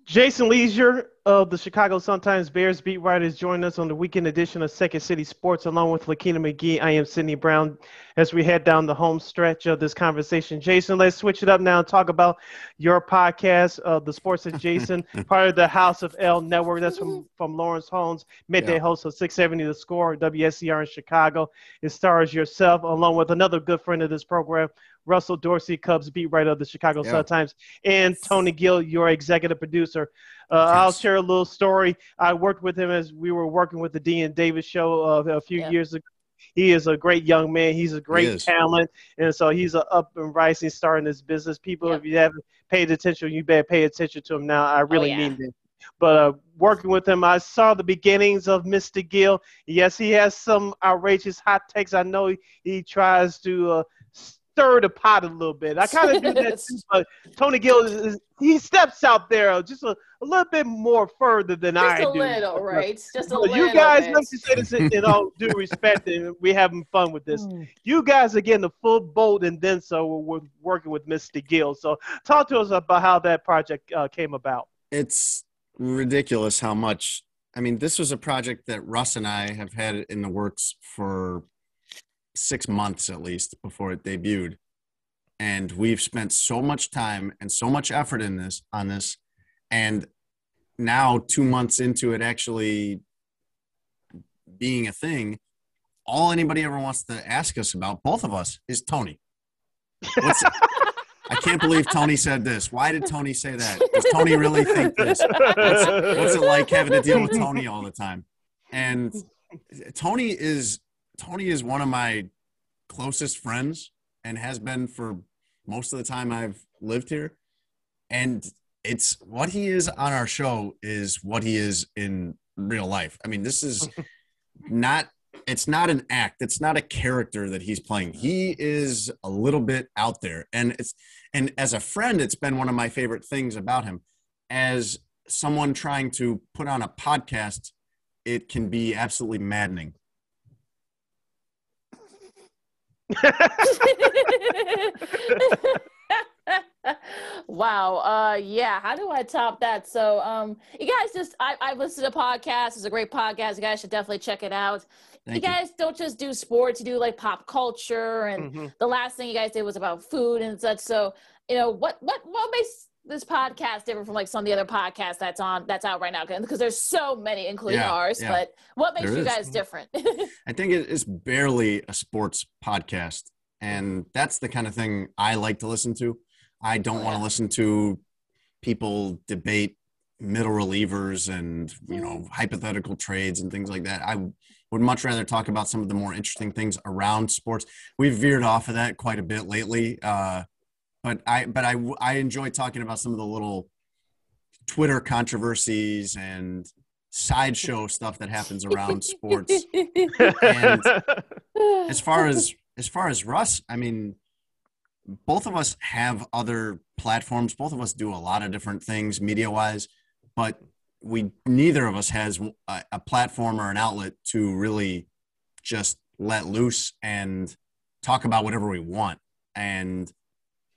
Jason Lieser of the Chicago Sun-Times Bears beat writers join us on the weekend edition of Second City Sports, along with Lakina McGee. I am Sydney Brown as we head down the home stretch of this conversation. Jason, let's switch it up now and talk about your podcast, uh, The Sports Adjacent, part of the House of L Network. That's from, from Lawrence Holmes, midday yeah. host of 670 The Score, WSCR in Chicago. It stars yourself, along with another good friend of this program, Russell Dorsey, Cubs beat writer of the Chicago yeah. Sun-Times, and Tony Gill, your executive producer. Uh, I'll share a little story. I worked with him as we were working with the Dean Davis show uh, a few yeah. years ago. He is a great young man. He's a great talent, and so he's an up and rising star in this business. People, if you haven't paid attention, you better pay attention to him now. I oh, really oh, yeah. mean that. But uh, working with him, I saw the beginnings of Mr. Gill. Yes, he has some outrageous hot takes. I know he, he tries to uh, stir the pot a little bit. I kind of do that too, but Tony Gill is, he steps out there just a, a little bit more further than just I do. Just a little, right? Just a little. You guys, bit. let me say this in all due respect, and we're having fun with this. Hmm. You guys are getting the full boat, and then so we're working with Mr. Gill. So talk to us about how that project uh, came about. It's ridiculous how much. I mean, this was a project that Russ and I have had in the works for six months at least before it debuted. And we've spent so much time and so much effort in this on this. And now two months into it actually being a thing all anybody ever wants to ask us about both of us is tony. I can't believe tony said this. Why did tony say that? Does tony really think this? What's, what's it like having to deal with tony all the time? And tony is Tony is one of my closest friends and has been for most of the time I've lived here. And it's what he is on our show is what he is in real life. I mean, this is not it's not an act. It's not a character that he's playing. He is a little bit out there. And it's and as a friend, it's been one of my favorite things about him. As someone trying to put on a podcast, it can be absolutely maddening wow. Uh yeah, how do I top that? So um you guys just I, I listened to the podcast. It's a great podcast. You guys should definitely check it out. Thank you guys don't just do sports, you do like pop culture and mm-hmm. the last thing you guys did was about food and such. So, you know, what what what makes this podcast different from like some of the other podcasts that's on that's out right now because there's so many including yeah, ours yeah. but what makes there you is. guys different i think it's barely a sports podcast and that's the kind of thing i like to listen to i don't oh, want to yeah. listen to people debate middle relievers and you know mm. hypothetical trades and things like that i would much rather talk about some of the more interesting things around sports we've veered off of that quite a bit lately uh, but I but I I enjoy talking about some of the little Twitter controversies and sideshow stuff that happens around sports. and as far as as far as Russ, I mean, both of us have other platforms. Both of us do a lot of different things media wise, but we neither of us has a, a platform or an outlet to really just let loose and talk about whatever we want. And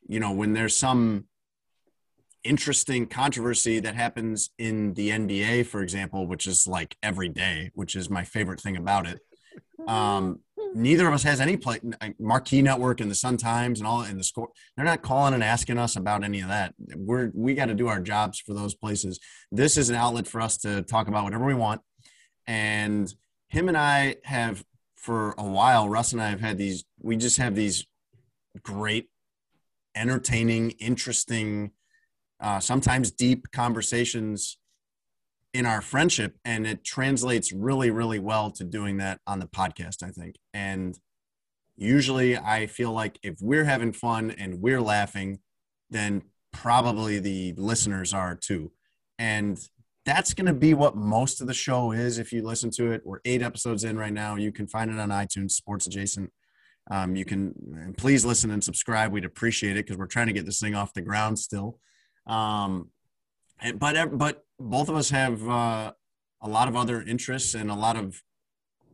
you know, when there's some interesting controversy that happens in the NBA, for example, which is like every day, which is my favorite thing about it. Um, neither of us has any play. Marquee Network and the Sun Times and all in the score. They're not calling and asking us about any of that. We're we got to do our jobs for those places. This is an outlet for us to talk about whatever we want. And him and I have for a while. Russ and I have had these. We just have these great entertaining, interesting, uh, sometimes deep conversations in our friendship. And it translates really, really well to doing that on the podcast, I think. And usually I feel like if we're having fun and we're laughing, then probably the listeners are too. And that's going to be what most of the show is if you listen to it. We're eight episodes in right now. You can find it on iTunes, Sports Adjacent. Um, you can please listen and subscribe. We'd appreciate it because we're trying to get this thing off the ground still. Um, and, but but both of us have uh, a lot of other interests and a lot of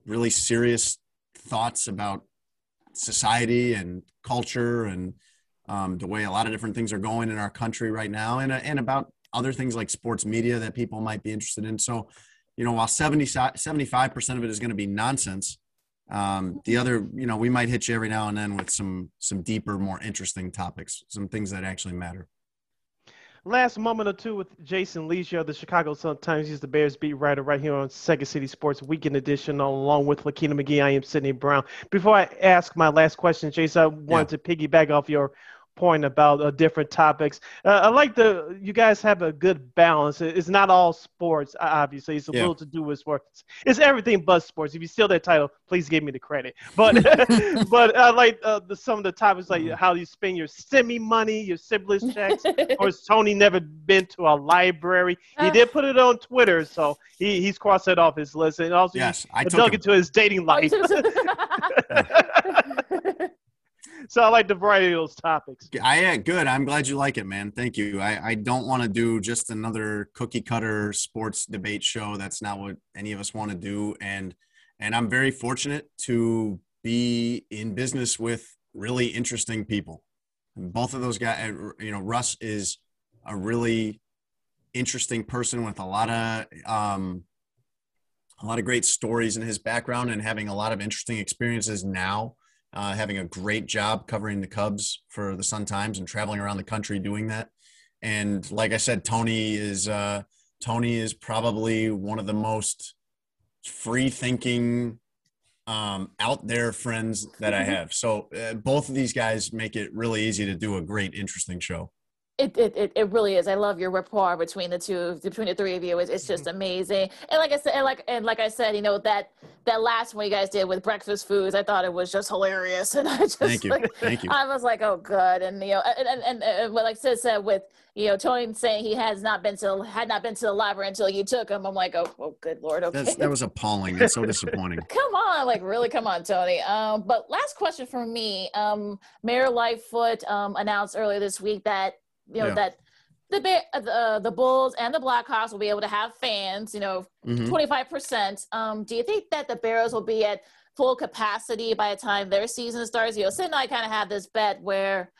really serious thoughts about society and culture and um, the way a lot of different things are going in our country right now and, and about other things like sports media that people might be interested in. So, you know, while 70, 75% of it is going to be nonsense, um, the other, you know, we might hit you every now and then with some, some deeper, more interesting topics, some things that actually matter. Last moment or two with Jason Lieser, the Chicago Sun-Times. He's the Bears beat writer right here on Second City Sports Weekend Edition, along with Lakina McGee. I am Sydney Brown. Before I ask my last question, Jason, I wanted yeah. to piggyback off your point about uh, different topics. Uh, I like the you guys have a good balance. It's not all sports, obviously. It's a yeah. little to do with sports. It's everything but sports. If you steal that title, please give me the credit. But but I like uh, the, some of the topics like mm-hmm. how you spend your semi money, your sibling checks. of course, Tony never been to a library. He did put it on Twitter, so he, he's crossed it off his list. And also, yes, I dug into his dating life so I like the variety of those topics. I yeah, good. I'm glad you like it, man. Thank you. I, I don't want to do just another cookie cutter sports debate show. That's not what any of us want to do. And and I'm very fortunate to be in business with really interesting people. Both of those guys, uh, you know, Russ is a really interesting person with a lot of um, a lot of great stories in his background and having a lot of interesting experiences now uh, having a great job covering the Cubs for the Sun Times and traveling around the country doing that. And like I said, Tony is uh, Tony is probably one of the most free thinking, um, out there friends that I have. So uh, both of these guys make it really easy to do a great, interesting show. It, it, it really is. I love your rapport between the two, between the three of you. It's, it's just mm-hmm. amazing. And like I said, and like and like I said, you know that that last one you guys did with breakfast foods, I thought it was just hilarious. And I just thank you, like, thank you. I was like, oh, good. And you know, and and, and, and what like Sid said with you know Tony saying he has not been to had not been to the library until you took him. I'm like, oh, oh good lord, okay. That's, that was appalling. That's so disappointing. come on, like really, come on, Tony. Um, but last question for me. Um, Mayor Lightfoot um announced earlier this week that you know yeah. that the uh, the, uh, the Bulls and the Blackhawks will be able to have fans, you know, mm-hmm. 25%. Um, do you think that the Bears will be at full capacity by the time their season starts? You know, Sid and I kind of have this bet where,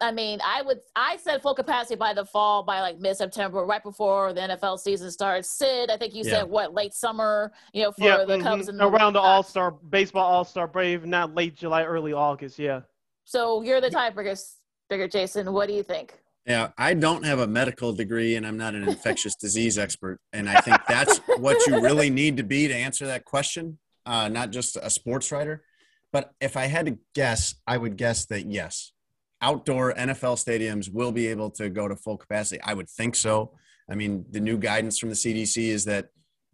I mean, I would I said full capacity by the fall, by like mid September, right before the NFL season starts. Sid, I think you yeah. said what late summer, you know, for yeah, the mm-hmm. Cubs and around the All Star baseball All Star break, not late July, early August. Yeah. So you're the tiebreaker, bigger Jason. What do you think? Yeah, I don't have a medical degree and I'm not an infectious disease expert. And I think that's what you really need to be to answer that question, uh, not just a sports writer. But if I had to guess, I would guess that yes, outdoor NFL stadiums will be able to go to full capacity. I would think so. I mean, the new guidance from the CDC is that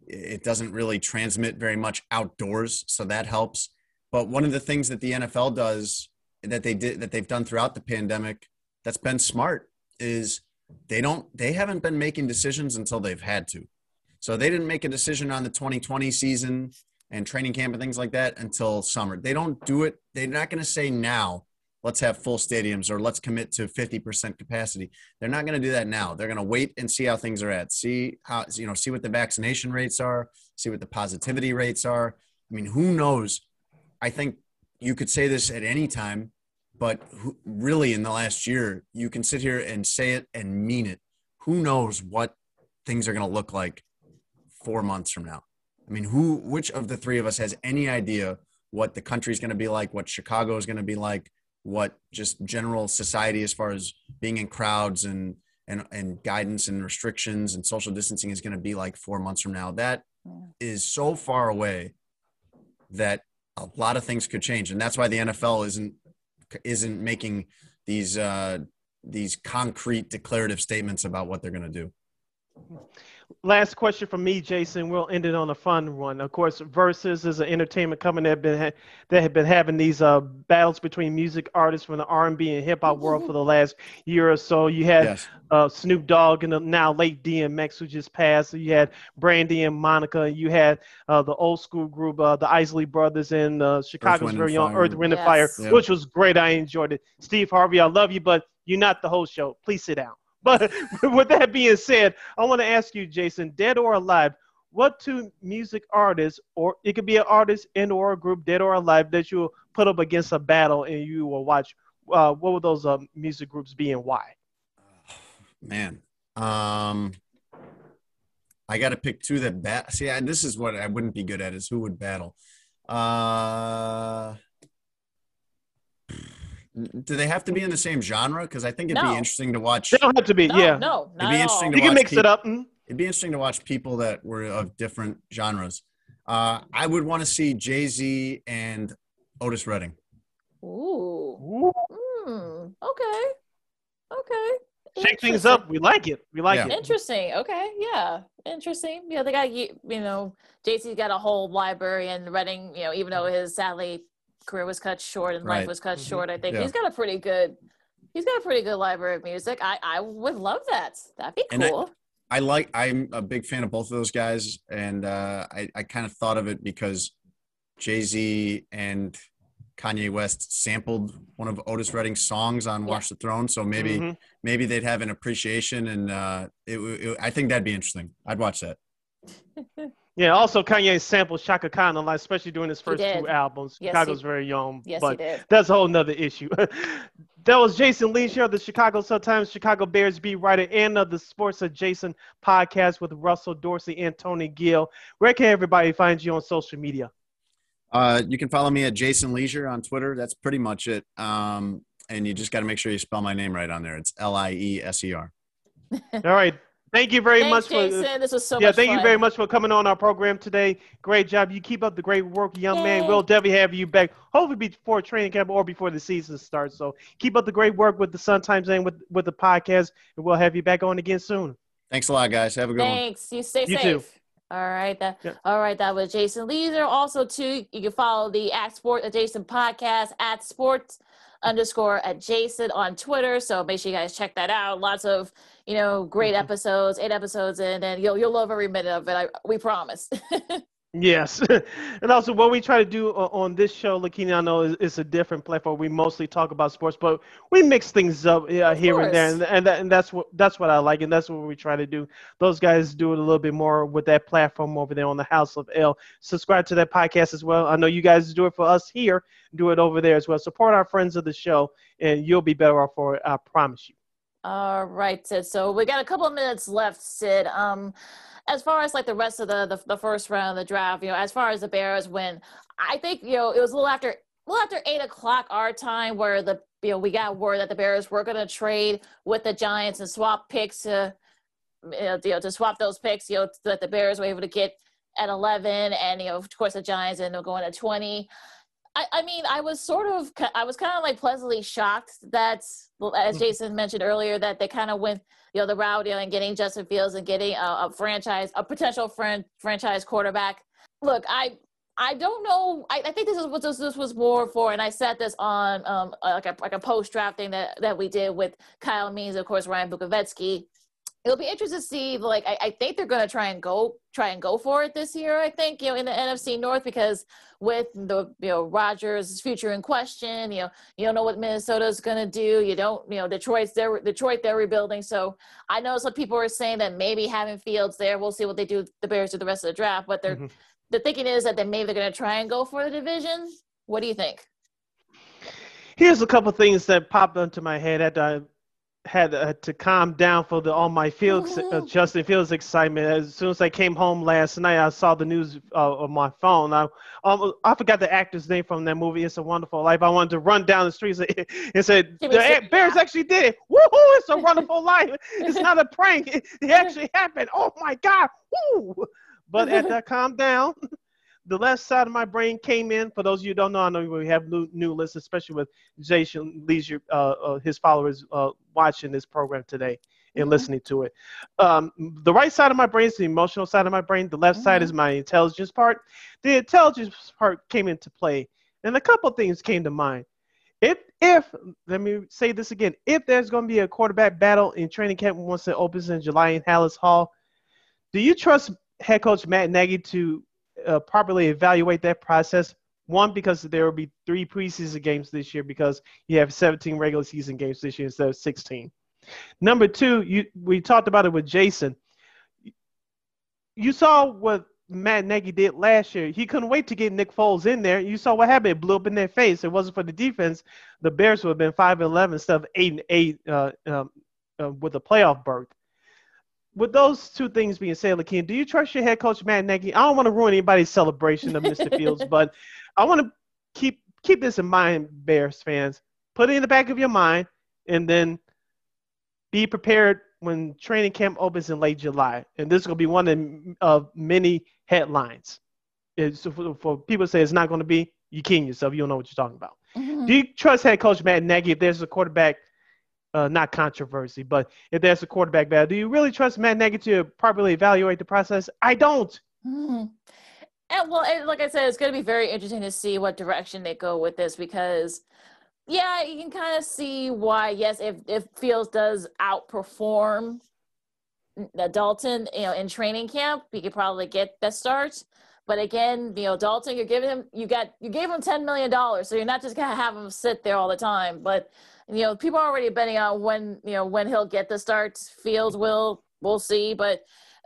it doesn't really transmit very much outdoors, so that helps. But one of the things that the NFL does that they did that they've done throughout the pandemic that's been smart is they don't they haven't been making decisions until they've had to. So they didn't make a decision on the 2020 season and training camp and things like that until summer. They don't do it. They're not going to say now, let's have full stadiums or let's commit to 50% capacity. They're not going to do that now. They're going to wait and see how things are at. See how you know, see what the vaccination rates are, see what the positivity rates are. I mean, who knows? I think you could say this at any time but really in the last year you can sit here and say it and mean it. Who knows what things are going to look like four months from now? I mean who which of the three of us has any idea what the country is going to be like what chicago is going to be like what just general society as far as being in crowds and and, and guidance and restrictions and social distancing is going to be like four months from now? That is so far away that a lot of things could change. And that's why the nfl isn't isn't making these uh, these concrete declarative statements about what they're going to do. Last question from me, Jason. We'll end it on a fun one. Of course, Verzuz is an entertainment company that have been ha- that have been having these uh, battles between music artists from the R&B and hip hop world for the last year or so. You had yes. uh, Snoop Dogg and the now late DMX who just passed. You had Brandy and Monica. You had uh, the old school group, uh, the Isley Brothers, and uh, Chicago's very own Earth, Wind, yes. and Fire, yeah. which was great. I enjoyed it. Steve Harvey, I love you, but you're not the whole show. Please sit down. But with that being said, I want to ask you, Jason, dead or alive, what two music artists, or it could be an artist and or a group, dead or alive, that you will put up against a battle and you will watch? Uh, what would those uh, music groups be and why? Man, um, I got to pick two that bat. See, I, this is what I wouldn't be good at is who would battle. Uh, do they have to be in the same genre? Because I think it'd No. be interesting to watch. They don't have to be. No, yeah, no, not It'd be interesting all. to you can mix peop- it up. Mm. It'd be interesting to watch people that were of different genres. Uh, I would want to see Jay Z and Otis Redding. Ooh. Hmm. Okay. Okay. Shake things up. We like it. We like Yeah. it. Interesting. Okay. Yeah. Interesting. Yeah, they got you. You know, Jay Z's got a whole library, and Redding. You know, even though his sadly career was cut short and Right. life was cut Mhm. short, I think Yeah. he's got a pretty good. He's got a pretty good library of music. I I would love that. That'd be And I- cool. I like. I'm a big fan of both of those guys, and uh, I I kind of thought of it because Jay Z and Kanye West sampled one of Otis Redding's songs on Yeah. Watch the Throne, so maybe Mhm. maybe they'd have an appreciation, and uh, it, it, I think that'd be interesting. I'd watch that. Yeah. Also, Kanye sampled Chaka Khan a lot, especially during his first two albums. Yes, Chicago's he- very young, yes, but he did. that's a whole nother issue. that was Jason Lieser of the Chicago Sun-Times, Chicago Bears beat writer, and of the Sports Adjacent podcast with Russell Dorsey and Tony Gill. Where can everybody find you on social media? Uh, you can follow me at Jason Lieser on Twitter. That's pretty much it. Um, and you just got to make sure you spell my name right on there. It's L I E S E R. All right. Thank you very Thanks, much for Jason. this was so yeah, much thank you very much for coming on our program today. Great job. You keep up the great work, young man. We'll definitely have you back, hopefully before training camp or before the season starts. So keep up the great work with the Sun Times and with, with the podcast, and we'll have you back on again soon. Thanks a lot, guys. Have a good one. Thanks. You stay You safe. too. All right. That Yeah. all right. That was Jason Lieser. Also, too, you can follow the at Sport Adjacent podcast at Sports underscore adjacent on Twitter. So make sure you guys check that out. Lots of you know great Mhm. episodes, eight episodes in, and you'll you'll love every minute of it. I, we promise. Yes, and also what we try to do on this show, Lakini, I know is, is a different platform. We mostly talk about sports, but we mix things up uh, here and there, and and, that, and that's what that's what I like, and that's what we try to do. Those guys do it a little bit more with that platform over there on the House of L. Subscribe to that podcast as well. I know you guys do it for us here, do it over there as well. Support our friends of the show, and you'll be better off for it. I promise you. All right, Sid. So we got a couple of minutes left, Sid. Um, as far as like the rest of the, the the first round of the draft, you know, as far as the Bears win, I think you know it was a little after little after eight o'clock our time where the you know we got word that the Bears were going to trade with the Giants and swap picks to you know, to swap those picks, you know, that the Bears were able to get at eleven, and you know of course the Giants ended up going at twenty. I, I mean, I was sort of, I was kind of like pleasantly shocked that, as Mhm. Jason mentioned earlier, that they kind of went, you know, the route, you know, and getting Justin Fields and getting a, a franchise, a potential fran- franchise quarterback. Look, I, I don't know. I, I think this is what this, this was more for, and I said this on um like a like a post draft thing that that we did with Kyle Means, of course, Ryan Bukovetsky. It'll be interesting to see. Like, I, I think they're going to try and go try and go for it this year. I think you know in the NFC North because with the you know Rodgers' future in question, you know you don't know what Minnesota's going to do. You don't you know Detroit's they're Detroit they're rebuilding. So I know some people are saying that maybe having Fields there, we'll see what they do. The Bears do the rest of the draft, but they're Mhm. the thinking is that they maybe they're going to try and go for the division. What do you think? Here's a couple things that popped into my head that I had uh, to calm down for the all my Fields, uh. Justin Fields excitement. As soon as I came home last night, I saw the news uh, on my phone. I um, I forgot the actor's name from that movie. It's a Wonderful Life. I wanted to run down the streets and, said the Bears actually did it. Woohoo! It's a Wonderful Life. It's not a prank. It, it actually happened. Oh my God! Woo! But at that, calm down the left side of my brain came in. For those of you who don't know, I know we have new, new lists, especially with Jason Lieser, uh, uh, his followers uh, watching this program today and Mhm. listening to it. Um, the right side of my brain is the emotional side of my brain. The left side is my intelligence part. The intelligence part came into play, and a couple things came to mind. If, if let me say this again, if there's going to be a quarterback battle in training camp once it opens in July in Halas Hall, do you trust head coach Matt Nagy to uh, properly evaluate that process. One, because there will be three preseason games this year because you have 17 regular season games this year instead of 16. Number two, you we talked about it with Jason. you saw what Matt Nagy did last year. He couldn't wait to get Nick Foles in there. You saw what happened. It blew up in their face. It wasn't for the defense. The Bears would have been 5 and 11 instead of 8 and 8 uh, um, uh, with a playoff berth. With those two things being said, Lakeem, do you trust your head coach, Matt Nagy? I don't want to ruin anybody's celebration of Mr. Fields, but I want to keep keep this in mind, Bears fans. Put it in the back of your mind, and then be prepared when training camp opens in late July, and this is going to be one of, many headlines. It's, for, for, people to say it's not going to be, you kidding yourself. You don't know what you're talking about. Mm-hmm. Do you trust head coach Matt Nagy if there's a quarterback, uh, not controversy, but if there's a quarterback bad, do you really trust Matt Nagy to properly evaluate the process? I don't. Mm-hmm. And well, and like I said, it's going to be very interesting to see what direction they go with this because – yeah, you can kind of see why. Yes, if if Fields does outperform Dalton, you know, in training camp, he could probably get the start. But again, you know, Dalton, you're giving him, you got, you gave him ten million dollars, so you're not just gonna have him sit there all the time. But you know, people are already betting on when, you know, when he'll get the starts. Fields will, we'll see. But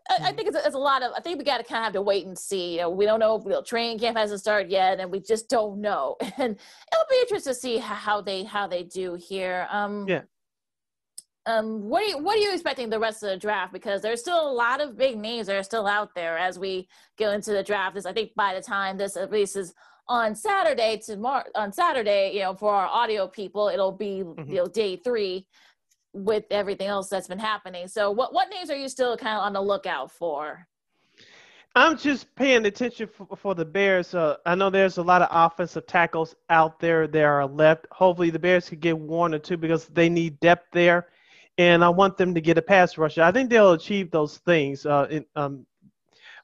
I, I mm-hmm. think it's a, it's a, lot of. I think we got to kind of have to wait and see. You know, we don't know if the training camp hasn't started yet, and we just don't know. And it'll be interesting to see how they how they do here. Um, yeah. Um, what are you what are you expecting the rest of the draft? Because there's still a lot of big names that are still out there as we go into the draft. This I think by the time this releases on Saturday tomorrow on Saturday, you know, for our audio people, it'll be mm-hmm. you know day three with everything else that's been happening. So, what what names are you still kind of on the lookout for? I'm just paying attention for, for the Bears. Uh, I know there's a lot of offensive tackles out there that are left. Hopefully, the Bears could get one or two because they need depth there, and I want them to get a pass rusher. I think they'll achieve those things uh, in, um,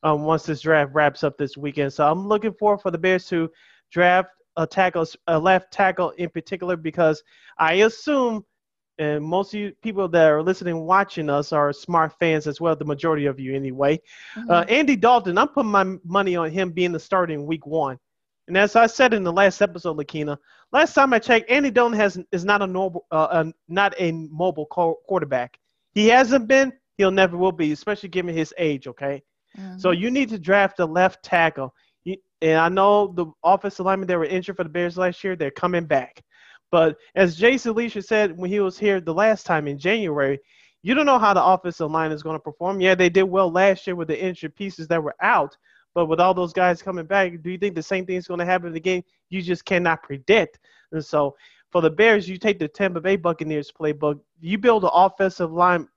um, once this draft wraps up this weekend. So I'm looking forward for the Bears to draft a tackle, a left tackle in particular, because I assume and most of you people that are listening, watching us are smart fans as well. The majority of you, anyway. Mm-hmm. Uh, Andy Dalton, I'm putting my money on him being the starter in Week One. And as I said in the last episode, Lakina, last time I checked, Andy Dalton has is not a normal, uh, not a mobile co- quarterback. He hasn't been. He'll never will be, especially given his age. Okay, mm-hmm. so you need to draft a left tackle. And I know the offensive linemen that were injured for the Bears last year, they're coming back. But as Jason Lieser said when he was here the last time in January, you don't know how the offensive line is going to perform. Yeah, they did well last year with the injured pieces that were out, but with all those guys coming back, do you think the same thing is going to happen in the game? You just cannot predict. And so for the Bears, you take the Tampa Bay Buccaneers playbook, you build an offensive line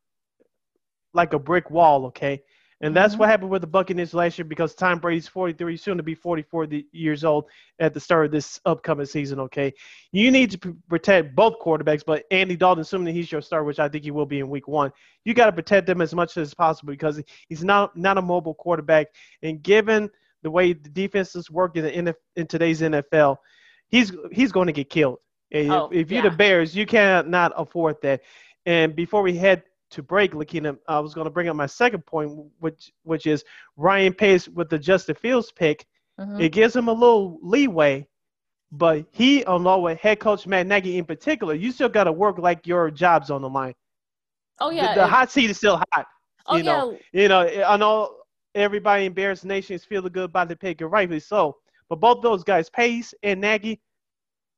like a brick wall, okay? And that's mm-hmm. what happened with the Buccaneers last year because Tom Brady's 43, soon to be 44 years old at the start of this upcoming season. Okay, you need to p- protect both quarterbacks, but Andy Dalton, assuming he's your star, which I think he will be in Week One, you got to protect them as much as possible because he's not not a mobile quarterback. And given the way the defenses work in, the, in today's NFL, he's he's going to get killed. Oh, if, if you're the Bears, you cannot afford that. And before we head to break, Lakina, I was going to bring up my second point, which which is Ryan Pace with the Justin Fields pick. Mm-hmm. It gives him a little leeway, but he, along with head coach Matt Nagy in particular, you still got to work like your job's on the line. Oh yeah, the, the hot seat is still hot. Oh you know, yeah. you know, I know everybody in Bears Nation is feeling good about the pick, and rightfully so. But both those guys, Pace and Nagy,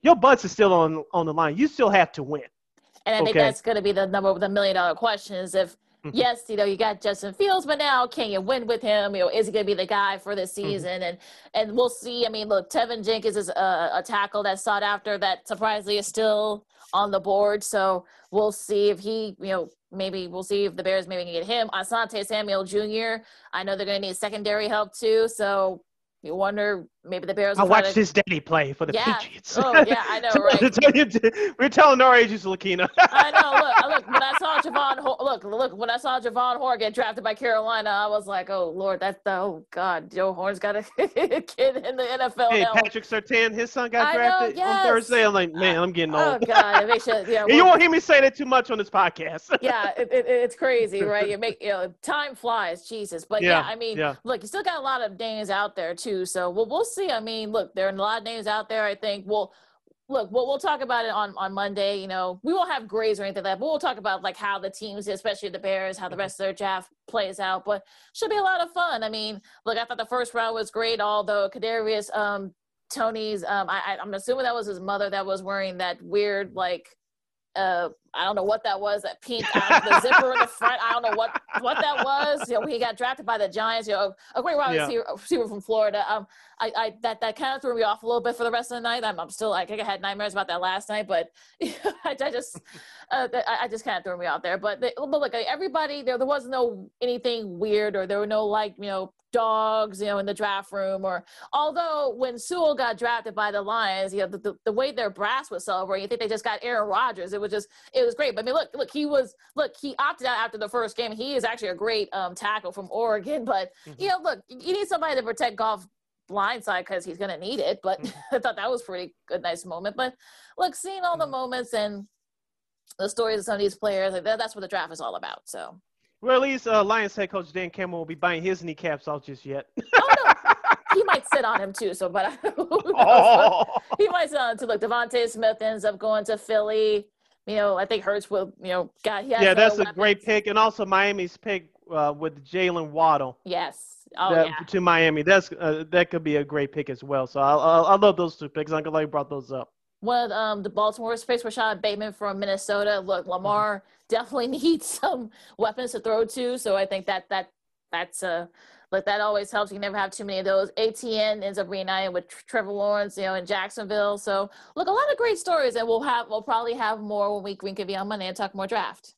your butts is still on on the line. You still have to win. And I okay. think that's going to be the number, of the million dollar question is if, mm-hmm. yes, you know, you got Justin Fields, but now can you win with him? You know, is he going to be the guy for this mm-hmm. season? Mm-hmm. And and we'll see. I mean, look, Teven Jenkins is a, a tackle that's sought after that surprisingly is still on the board. So we'll see if he, you know, maybe we'll see if the Bears maybe can get him. Asante Samuel Jr. I know they're going to need secondary help too. So you wonder maybe the Bears. I watched to... his daddy play for the yeah. Patriots. Oh yeah, I know, right? We're telling our ages, Lakina. I know. Look, look. When I saw Jevon, look, look. When I saw Jevon Horn get drafted by Carolina, I was like, oh Lord, that's the oh God, Joe Horn's got a kid in the NFL hey, now. Patrick Surtain, his son got drafted know, yes. on Thursday. I'm like, man, I'm getting oh, old. Oh God, it makes you. Yeah, you won't hear me say that too much on this podcast. yeah, it, it, it's crazy, right? You make you know, time flies, Jesus. But yeah, yeah I mean, yeah. look, you still got a lot of names out there too. So we'll we'll see. I mean, look, there are a lot of names out there. I think. Well, look, we'll, we'll talk about it on, on Monday. You know, we won't have grades or anything like that, but we'll talk about like how the teams, especially the Bears, how the rest of their draft plays out. But should be a lot of fun. I mean, look, I thought the first round was great, although Kadarius um, Toney's, um, I, I'm assuming that was his mother that was wearing that weird like uh, I don't know what that was, that pink out the zipper in the front. I don't know what what that was. You know, he got drafted by the Giants. You know, a great wide yeah. receiver, from Florida. Um, I, I that that kind of threw me off a little bit for the rest of the night. I'm, I'm still like I had nightmares about that last night, but I, I, just uh, I, I, just kind of threw me out there. But they, but look, everybody there there was no anything weird or there were no like you know dogs, you know, in the draft room. Or although when Sewell got drafted by the Lions, you know, the, the, the way their brass was celebrating, you think they just got Aaron Rodgers. It was just, it was great. But I mean, look, look, he was, look, he opted out after the first game. He is actually a great um, tackle from Oregon. But, mm-hmm. you know, look, you need somebody to protect Goff blindside because he's going to need it. But mm-hmm. I thought that was pretty good, nice moment. But look, seeing all the mm-hmm. moments and the stories of some of these players, like that, that's what the draft is all about. So. Well, at least uh, Lions head coach Dan Campbell will be buying his kneecaps off just yet. oh no, he might sit on him too. So, but oh. he might sit on him too. Look, DeVonta Smith ends up going to Philly. You know, I think Hurts will. You know, got yeah, that's a great pick, and also Miami's pick uh, with Jaylen Waddle. Yes. Oh, that, yeah. To Miami, that's uh, that could be a great pick as well. So I, I, I love those two picks. I'm glad you brought those up one of um, the Baltimore's face Rashod Bateman from Minnesota. Look, Lamar mm-hmm. definitely needs some weapons to throw to, so I think that that that's uh like that always helps. You never have too many of those. Etienne ends up reuniting with Trevor Lawrence, you know, in Jacksonville. So look, a lot of great stories, and we'll have we'll probably have more when we reconvene on Monday and talk more draft.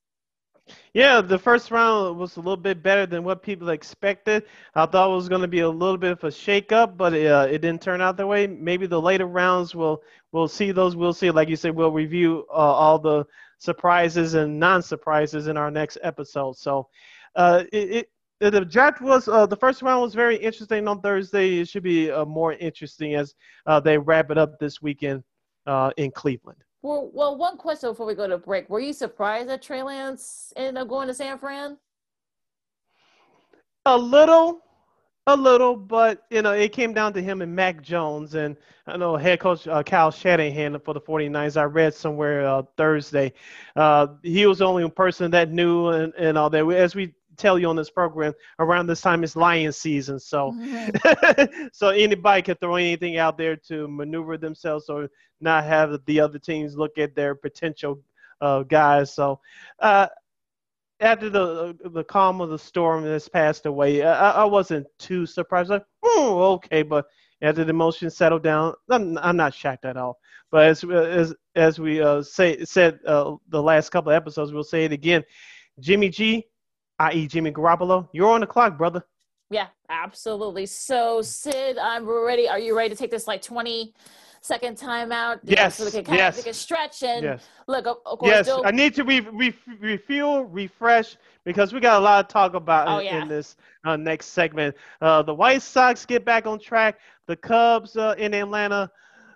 Yeah, the first round was a little bit better than what people expected. I thought it was going to be a little bit of a shakeup, but it, uh, it didn't turn out that way. Maybe the later rounds will we'll see those. We'll see, like you said, we'll review uh, all the surprises and non-surprises in our next episode. So, uh, it, it the draft was uh, the first round was very interesting on Thursday. It should be uh, more interesting as uh, they wrap it up this weekend uh, in Cleveland. Well, well, one question before we go to break. Were you surprised that Trey Lance ended up going to San Fran? A little, a little, but you know, it came down to him and Mac Jones, and I know head coach uh, Kyle Shanahan for the 49ers. I read somewhere uh, Thursday, uh, he was the only person that knew and, and all that. As we tell you on this program around this time is lion season so mm-hmm. so anybody can throw anything out there to maneuver themselves or not have the other teams look at their potential uh, guys so uh, after the the calm of the storm that's passed away I, I wasn't too surprised like oh okay but after the emotions settled down I'm, I'm not shocked at all but as as as we uh, say said uh, the last couple of episodes we'll say it again Jimmy G i.e., Jimmy Garoppolo, you're on the clock, brother. Yeah, absolutely. So, Sid, I'm ready. Are you ready to take this like 20 second timeout? Yes. so we can kind yes. of take a stretch and yes. look. Of course, yes, I need to re- re- refuel, refresh because we got a lot to talk about oh, in, yeah. in, this uh, next segment. Uh, the White Sox get back on track. The Cubs uh, in Atlanta.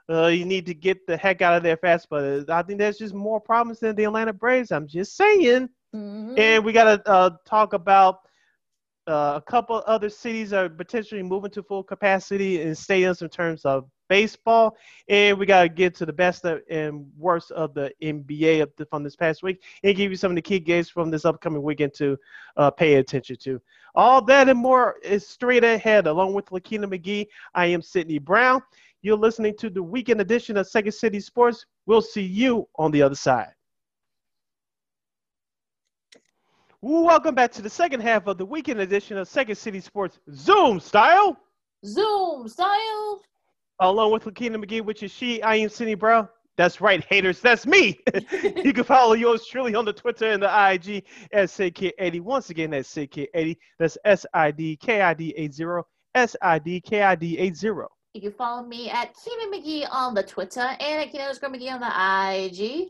Uh, you need to get the heck out of there fast, but I think there's just more problems than the Atlanta Braves. I'm just saying. Mm-hmm. And we got to uh, talk about uh, a couple other cities are potentially moving to full capacity in stadiums in terms of baseball. And we got to get to the best and worst of the NBA the, from this past week and give you some of the key games from this upcoming weekend to uh, pay attention to. All that and more is straight ahead. Along with Lakina McGee, I am Sydney Brown. You're listening to the weekend edition of Second City Sports. We'll see you on the other side. Welcome back to the second half of the weekend edition of Second City Sports Zoom Style. Zoom Style. Along with Lakina McGee, which is she, I am Sydney Brown. That's right, haters. That's me. you can follow yours truly on the Twitter and the IG at SidKid80. Once again, that's SidKid80. That's S I D K I D 80. S I D K I D 80. You can follow me at Keenan McGee on the Twitter and at Keenan McGee on the IG.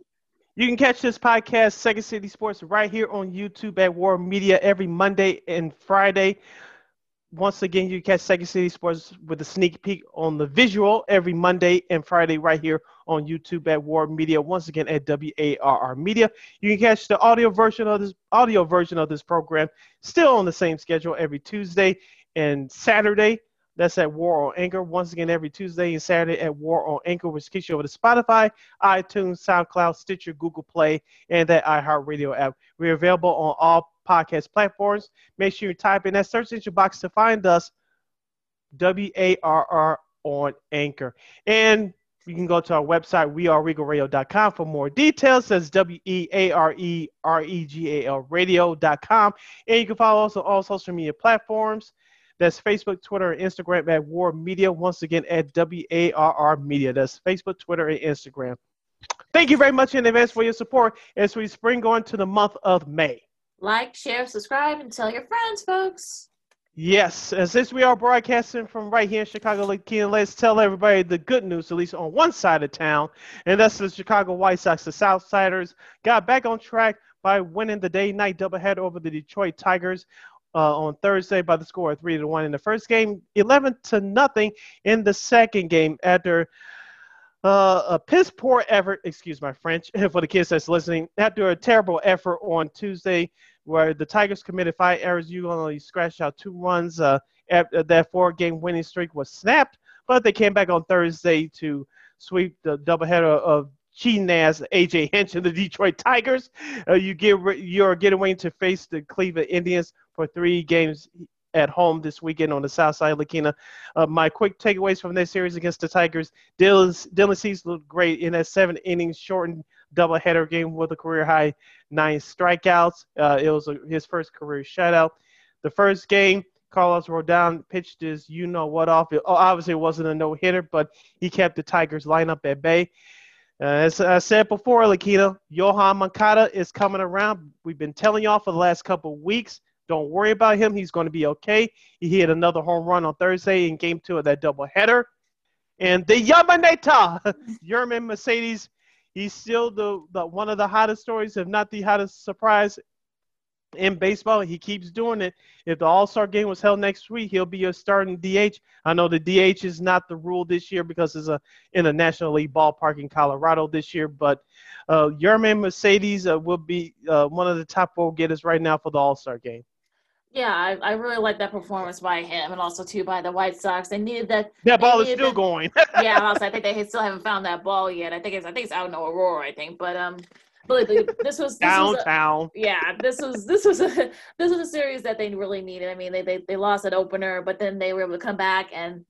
You can catch this podcast, Second City Sports, right here on YouTube at WARR Media every Monday and Friday. Once again, you catch Second City Sports with a sneak peek on the visual every Monday and Friday right here on YouTube at WARR Media. Once again at WARR Media. You can catch the audio version of this audio version of this program still on the same schedule every Tuesday and Saturday That's at WARR on Anchor. Once again, every Tuesday and Saturday at WARR on Anchor, which kicks you over to Spotify, iTunes, SoundCloud, Stitcher, Google Play, and that iHeartRadio app. We're available on all podcast platforms. Make sure you type in that search engine box to find us, W A R R on Anchor. And you can go to our website, weareregalradio.com for more details. That's W E A R E R E G A L radio.com. And you can follow us on all social media platforms. That's Facebook, Twitter, and Instagram at WARR Media. Once again, at W A R R Media. That's Facebook, Twitter, and Instagram. Thank you very much in advance for your support as we spring on to the month of May. Like, share, subscribe, and tell your friends, folks. Yes, and since we are broadcasting from right here in Chicago, Lakeena, let's tell everybody the good news, at least on one side of town, and that's the Chicago White Sox. The Southsiders got back on track by winning the day-night doubleheader over the Detroit Tigers uh, on Thursday by the score of three to one in the first game, eleven to nothing in the second game after uh, a piss poor effort. Excuse my French for the kids that's listening. After a terrible effort on Tuesday, where the Tigers committed five errors, you only scratched out two runs. Uh, after that four-game winning streak was snapped, but they came back on Thursday to sweep the doubleheader of cheating ass AJ Hinch and the Detroit Tigers. Uh, you get you're getting ready to face the Cleveland Indians for three games at home this weekend on the south side of Lakeena. Uh, my quick takeaways from that series against the Tigers: Dylan, Cease looked great in that seven innings shortened doubleheader game with a career high nine strikeouts. Uh, it was a, his first career shutout. The first game. Carlos Rodon pitched his you know what off. It, obviously, it wasn't a no hitter, but he kept the Tigers lineup at bay. Uh, as I said before, Lakeena, Yoan Moncada is coming around. We've been telling y'all for the last couple weeks. Don't worry about him. He's going to be okay. He hit another home run on Thursday in game two of that doubleheader. And the Yamaneta, Yermin Mercedes, he's still the, the one of the hottest stories, if not the hottest surprise in baseball. He keeps doing it. If the All Star game was held next week, he'll be a starting DH. I know the DH is not the rule this year because it's a in a National League ballpark in Colorado this year, but uh, Yermin Mercedes uh, will be uh, one of the top four getters right now for the All Star game. Yeah, I, I really like that performance by him, and also too by the White Sox. They needed that. That ball is still that, going. yeah, also, I think they still haven't found that ball yet. I think it's I think it's out in Aurora. I think, but um, but like, this was this downtown. Was a, yeah, this was this was a this was a series that they really needed. I mean, they they they lost an opener, but then they were able to come back and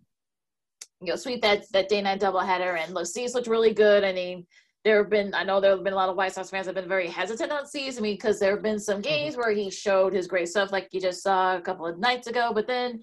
you know sweep that that day night doubleheader. And Cease looked really good. I mean, there have been I know there have been a lot of White Sox fans have been very hesitant on Cease. I mean, because there have been some mm-hmm. games where he showed his great stuff, like you just saw a couple of nights ago, but then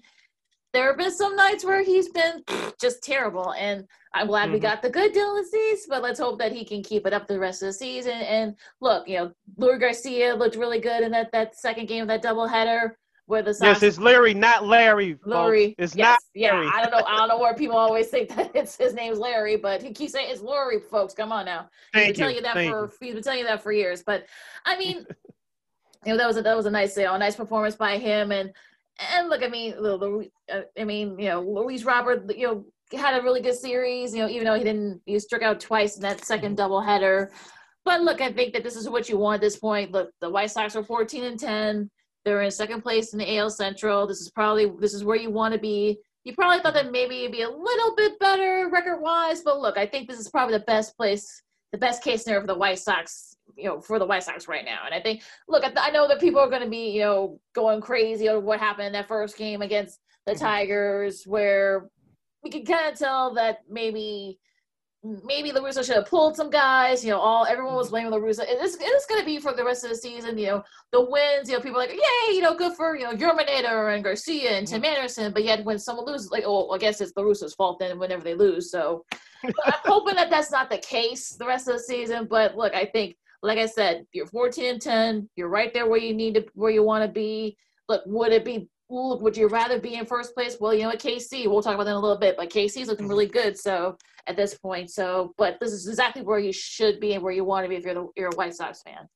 there have been some nights where he's been just terrible. And I'm glad mm-hmm. we got the good Dylan Cease, but let's hope that he can keep it up the rest of the season. And look, you know, Leury Garcia looked really good in that, that second game of that doubleheader where the Sox, Yes, it's Larry, not Larry. Larry. It's yes, not yeah, Larry. I don't know. I don't know where people always think that it's his name's Larry, but he keeps saying it's Laurie, folks. Come on now. Thank he's been telling you that Thank for you. he's been telling you that for years. But I mean, you know, that was a that was a nice sale, a nice performance by him and and look, I mean, uh, I mean, you know, Luis Robert, you know, had a really good series. You know, even though he didn't, he struck out twice in that second Mm-hmm. doubleheader. But look, I think that this is what you want at this point. Look, the White Sox are 14 and 10. They're in second place in the AL Central. This is probably this is where you want to be. You probably thought that maybe it'd be a little bit better record wise, but look, I think this is probably the best place, the best case scenario for the White Sox you know for the White Sox right now. And I think look, I know that people are going to be you know going crazy over what happened in that first game against the Mm-hmm. Tigers, where we can kind of tell that maybe maybe La Russa should have pulled some guys. You know, all everyone was blaming La Russa. It is it is going to be for the rest of the season. You know, the wins. You know, people are like, yay, you know, good for you know Yerminator and Garcia and Tim Anderson. But yet, when someone loses, like, oh, I guess it's La Russa's fault then. Whenever they lose, so I'm hoping that that's not the case the rest of the season. But look, I think, like I said, you're 14 and 10. You're right there where you need to, where you want to be. Look, would it be Look, would you rather be in first place? Well, you know, at KC, we'll talk about that in a little bit, but KC's looking mm-hmm. really good. So at this point, so but this is exactly where you should be and where you want to be if you're the, you're a White Sox fan.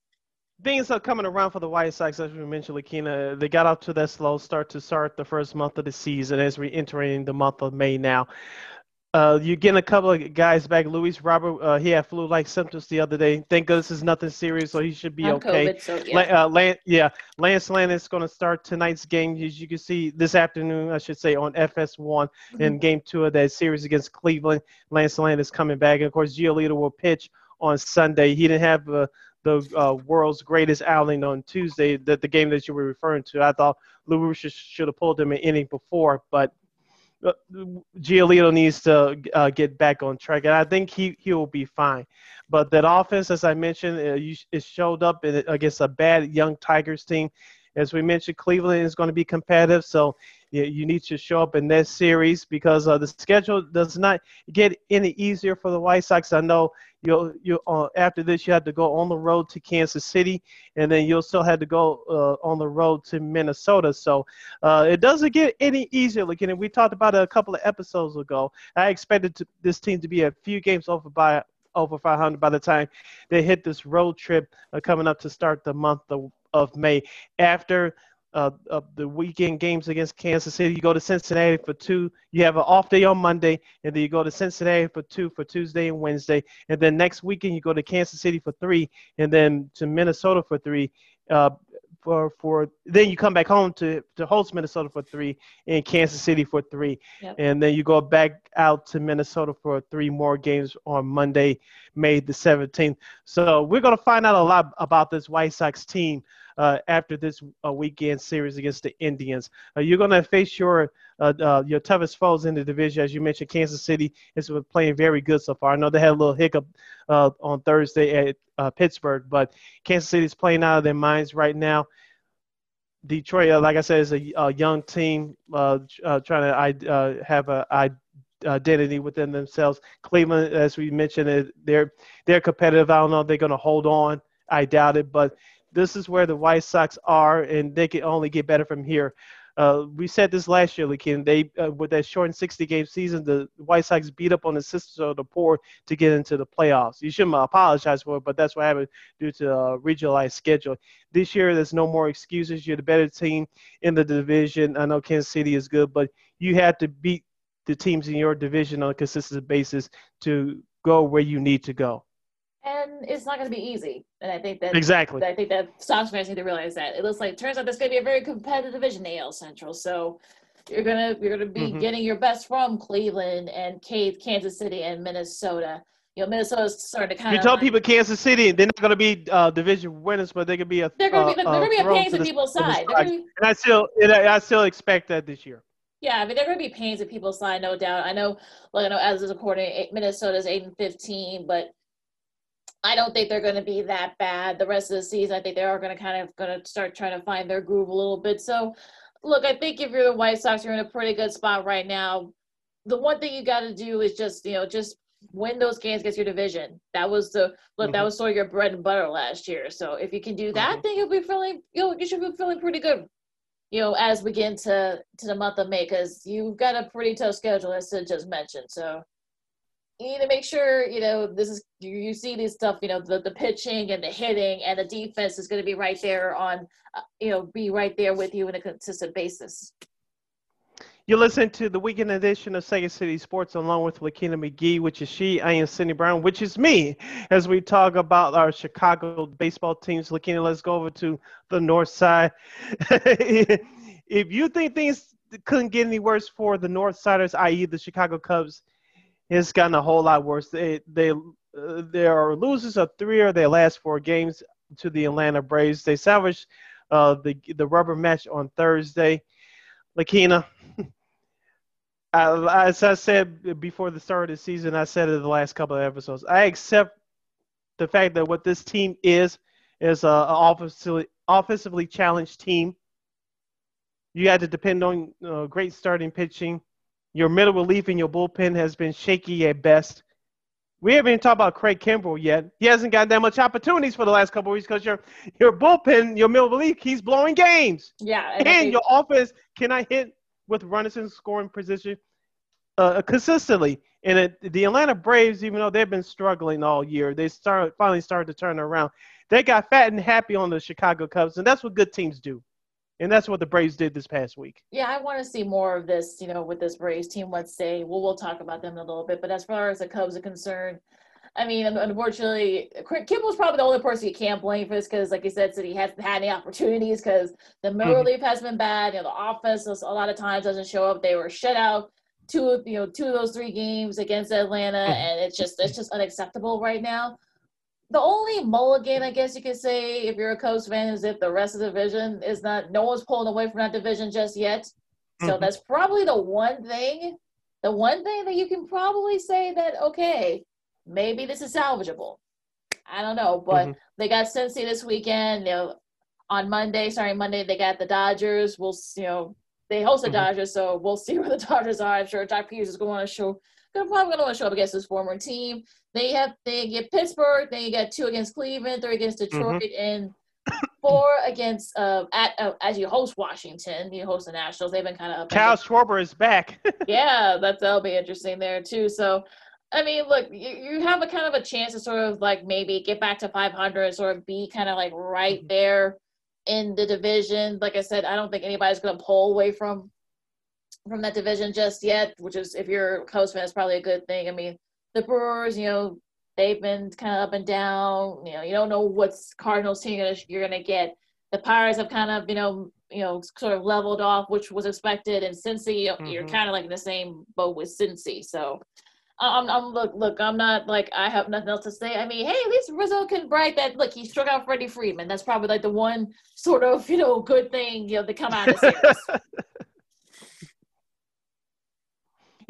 Things are coming around for the White Sox, as we mentioned, Lakina. They got off to that slow start to start the first month of the season as we're entering the month of May now. Uh, you're getting a couple of guys back. Luis Robert, uh, he had flu-like symptoms the other day. Thank goodness it's nothing serious, so he should be On okay. COVID, so yeah. La- uh, Lan- yeah, Lance Lynn is going to start tonight's game. As you can see, this afternoon, I should say, on FS1 in game two of that series against Cleveland. Lance is coming back. And of course, Giolito will pitch on Sunday. He didn't have uh, the uh, world's greatest outing on Tuesday, that the game that you were referring to. I thought Lou should, should have pulled him an inning before, but Giolito needs to uh, get back on track, and I think he he will be fine. But that offense, as I mentioned, uh, it showed up against a bad young Tigers team. As we mentioned, Cleveland is going to be competitive, so you, you need to show up in that series because uh, the schedule does not get any easier for the White Sox. I know you'll you uh, after this you have to go on the road to Kansas City, and then you'll still have to go uh, on the road to Minnesota. So uh, it doesn't get any easier. Looking, and we talked about it a couple of episodes ago. I expected to, this team to be a few games over by over 500 by the time they hit this road trip uh, coming up to start the month of, of May. After uh, of the weekend games against Kansas City. You go to Cincinnati for two. You have an off day on Monday, and then you go to Cincinnati for two for Tuesday and Wednesday. And then next weekend you go to Kansas City for three, and then to Minnesota for three. Uh, for for then you come back home to to host Minnesota for three and Kansas City for three, Yep. and then you go back out to Minnesota for three more games on Monday, May the 17th. So we're gonna find out a lot about this White Sox team uh, after this uh, weekend series against the Indians. Uh, you're going to face your uh, uh, your toughest foes in the division, as you mentioned. Kansas City is playing very good so far. I know they had a little hiccup on Thursday at Pittsburgh, but Kansas City is playing out of their minds right now. Detroit, like I said, is a, a young team trying to have a, i- identity within themselves. Cleveland, as we mentioned, they're they're competitive. I don't know if they're going to hold on. I doubt it, but this is where the White Sox are, and they can only get better from here. Uh, we said this last year, Lakin. They uh, with that shortened 60-game season, the White Sox beat up on the sisters of the poor to get into the playoffs. You shouldn't apologize for it, but that's what happened due to uh, regionalized schedule. This year, there's no more excuses. You're the better team in the division. I know Kansas City is good, but you have to beat the teams in your division on a consistent basis to go where you need to go. And it's not going to be easy. And I think that Exactly. I think that Sox fans need to realize that it looks like turns out there's going to be a very competitive division, AL Central. So you're gonna you're gonna be Mhm. getting your best from Cleveland and K- Kansas City and Minnesota. You know, Minnesota's starting to kind You of tell people Kansas City, they're not going to be uh, division winners, but they could be a. they're going uh, to be uh, they're going to be a pain to to people's side. Be, And I still, and I I still expect that this year. Yeah, I mean they're going to be pains at people's side, no doubt. I know, like I know, as is according, Minnesota's eight and fifteen, but I don't think they're going to be that bad the rest of the season. I think they are going to kind of going to start trying to find their groove a little bit. So, look, I think if you're the White Sox, you're in a pretty good spot right now. The one thing you got to do is just you know just win those games against your division. That was the look. That Mhm. was sort of your bread and butter last year. So if you can do that, Mhm. then you'll be feeling you know, you should be feeling pretty good you know, as we get into to the month of May, because you've got a pretty tough schedule, as I just mentioned. So you need to make sure, you know, this is you, see this stuff, you know, the, the pitching and the hitting and the defense is going to be right there on, uh, you know, be right there with you on a consistent basis. You listen to the weekend edition of Second City Sports along with Lakina McGee, which is she. I am Cindy Brown, which is me, as we talk about our Chicago baseball teams. Lakina, let's go over to the north side. if you think things couldn't get any worse for the North Siders, i.e., the Chicago Cubs, it's gotten a whole lot worse. They they uh, they are losers of three of their last four games to the Atlanta Braves. They salvaged uh, the the rubber match on Thursday. Lakina, I, as I said before the start of the season, I said it in the last couple of episodes. I accept the fact that what this team is is a, a offensively offensively challenged team. You had to depend on uh, great starting pitching. Your middle relief and your bullpen has been shaky at best. We haven't even talked about Craig Kimbrel yet. He hasn't got that much opportunities for the last couple of weeks because your your bullpen, your middle relief, he's blowing games Yeah, and I your offense cannot hit with runners in scoring position uh, consistently. And it, the Atlanta Braves, even though they've been struggling all year, they start finally started to turn around. They got fat and happy on the Chicago Cubs, and that's what good teams do. And that's what the Braves did this past week. Yeah, I want to see more of this, you know, with this Braves team. Let's say, well, we'll talk about them in a little bit. But as far as the Cubs are concerned, I mean, unfortunately, Kimbrel's probably the only person you can't blame for this because, like you said, said he hasn't had any opportunities because the middle mm-hmm. relief has been bad. You know, the offense a lot of times doesn't show up. They were shut out two, you know, two of those three games against Atlanta, mm-hmm. and it's just it's just unacceptable right now. The only mulligan, I guess you could say, if you're a Cubs fan, is if the rest of the division is not. No one's pulling away from that division just yet. So mm-hmm. that's probably the one thing. The one thing that you can probably say that okay, maybe this is salvageable. I don't know, but mm-hmm. they got Cincy this weekend. You know, on Monday, sorry, Monday they got the Dodgers. We'll you know they host the mm-hmm. Dodgers, so we'll see where the Dodgers are. I'm sure Joc Pederson is going to show. Probably going to show up against his former team. They have they get Pittsburgh. Then you get two against Cleveland, three against mm-hmm. Detroit, mm-hmm. and four against uh, at uh, as you host Washington, you host the Nationals. They've been kind of up. Kyle Schwarber is back. yeah, that's that'll be interesting there too. So I mean, look, you, you have a kind of a chance to sort of like maybe get back to 500, sort of be kind of like right mm-hmm. there in the division. Like I said, I don't think anybody's going to pull away from from that division just yet, which is if you're a Cubs fan, it's probably a good thing. I mean, the Brewers, you know, they've been kind of up and down. You know, you don't know what's Cardinals team you're going to get. The Pirates have kind of, you know, you know, sort of leveled off, which was expected. And Cincy, mm-hmm. you're kind of like in the same boat with Cincy. So I'm, I'm look, look. I'm not like I have nothing else to say. I mean, hey, at least Rizzo can brag that. Look, he struck out Freddie Freeman. That's probably like the one sort of you know good thing you know to come out of series.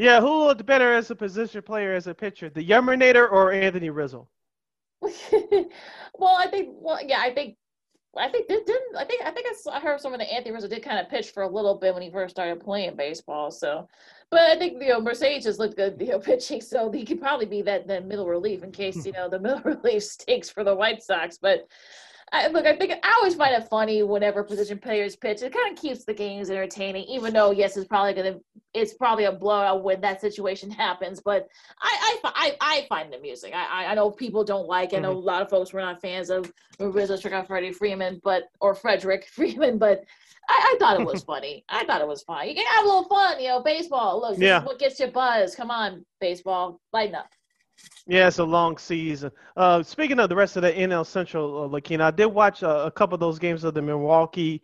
yeah, who looked better as a position player as a pitcher, the Yerminator or Anthony Rizzo? well, I think. Well, yeah, I think I think did, didn't I think I think I, heard some of the Anthony Rizzo did kind of pitch for a little bit when he first started playing baseball. So, but I think you know Mercedes just looked good, you know, pitching. So he could probably be that that middle relief in case you know the middle relief stinks for the White Sox. But I, look, I think I always find it funny whenever position players pitch. It kind of keeps the games entertaining, even though yes, it's probably gonna it's probably a blowout when that situation happens. But I I, I, I find it amusing. I I know people don't like. I know mm-hmm. a lot of folks were not fans of Rizzo struck out Freddie Freeman, but or Frederick Freeman, but I, I thought it was funny. I thought it was fun. You can have a little fun, you know. Baseball. Look, yeah. what gets you buzz. Come on, baseball, lighten up. Yeah, it's a long season. Uh, speaking of the rest of the NL Central, uh, Lakina, I did watch a, a couple of those games of the Milwaukee,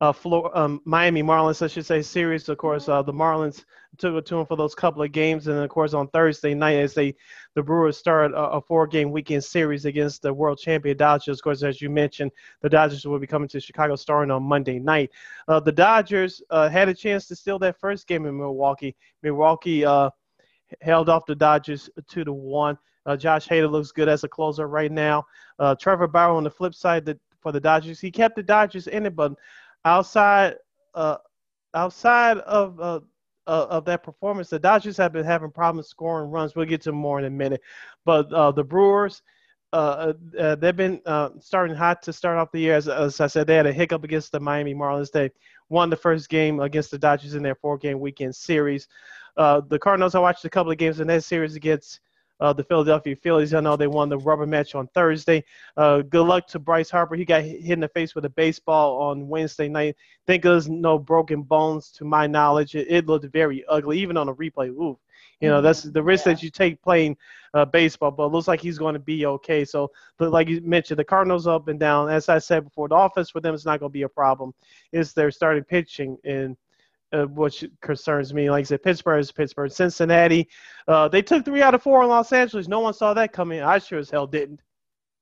uh, um, Miami Marlins, I should say, series. Of course, uh, the Marlins took it to them for those couple of games, and of course on Thursday night, as they the Brewers start a, a four-game weekend series against the world champion Dodgers. Of course, as you mentioned, the Dodgers will be coming to Chicago starting on Monday night. Uh, the Dodgers uh, had a chance to steal that first game in Milwaukee. Milwaukee. Held off the Dodgers two to one. Uh, Josh Hader looks good as a closer right now. Uh, Trevor Bauer on the flip side the, for the Dodgers, he kept the Dodgers in it, but outside uh, outside of uh, uh, of that performance, the Dodgers have been having problems scoring runs. We'll get to more in a minute, but uh, the Brewers. Uh, uh, they've been uh, starting hot to start off the year. As, as, I said, they had a hiccup against the Miami Marlins. They won the first game against the Dodgers in their four-game weekend series. Uh, the Cardinals, I watched a couple of games in that series against uh, the Philadelphia Phillies. I know they won the rubber match on Thursday. Uh, good luck to Bryce Harper. He got hit in the face with a baseball on Wednesday night. Thank goodness no broken bones to my knowledge. It, it looked very ugly, even on a replay. Ooh. You know, that's the risk yeah. that you take playing uh, baseball, but it looks like he's going to be okay. So, but like you mentioned, the Cardinals up and down. As I said before, the offense for them is not going to be a problem. It's their starting pitching. And uh, which concerns me. Like I said, Pittsburgh is Pittsburgh. Cincinnati, uh, they took three out of four in Los Angeles. No one saw that coming. I sure as hell didn't.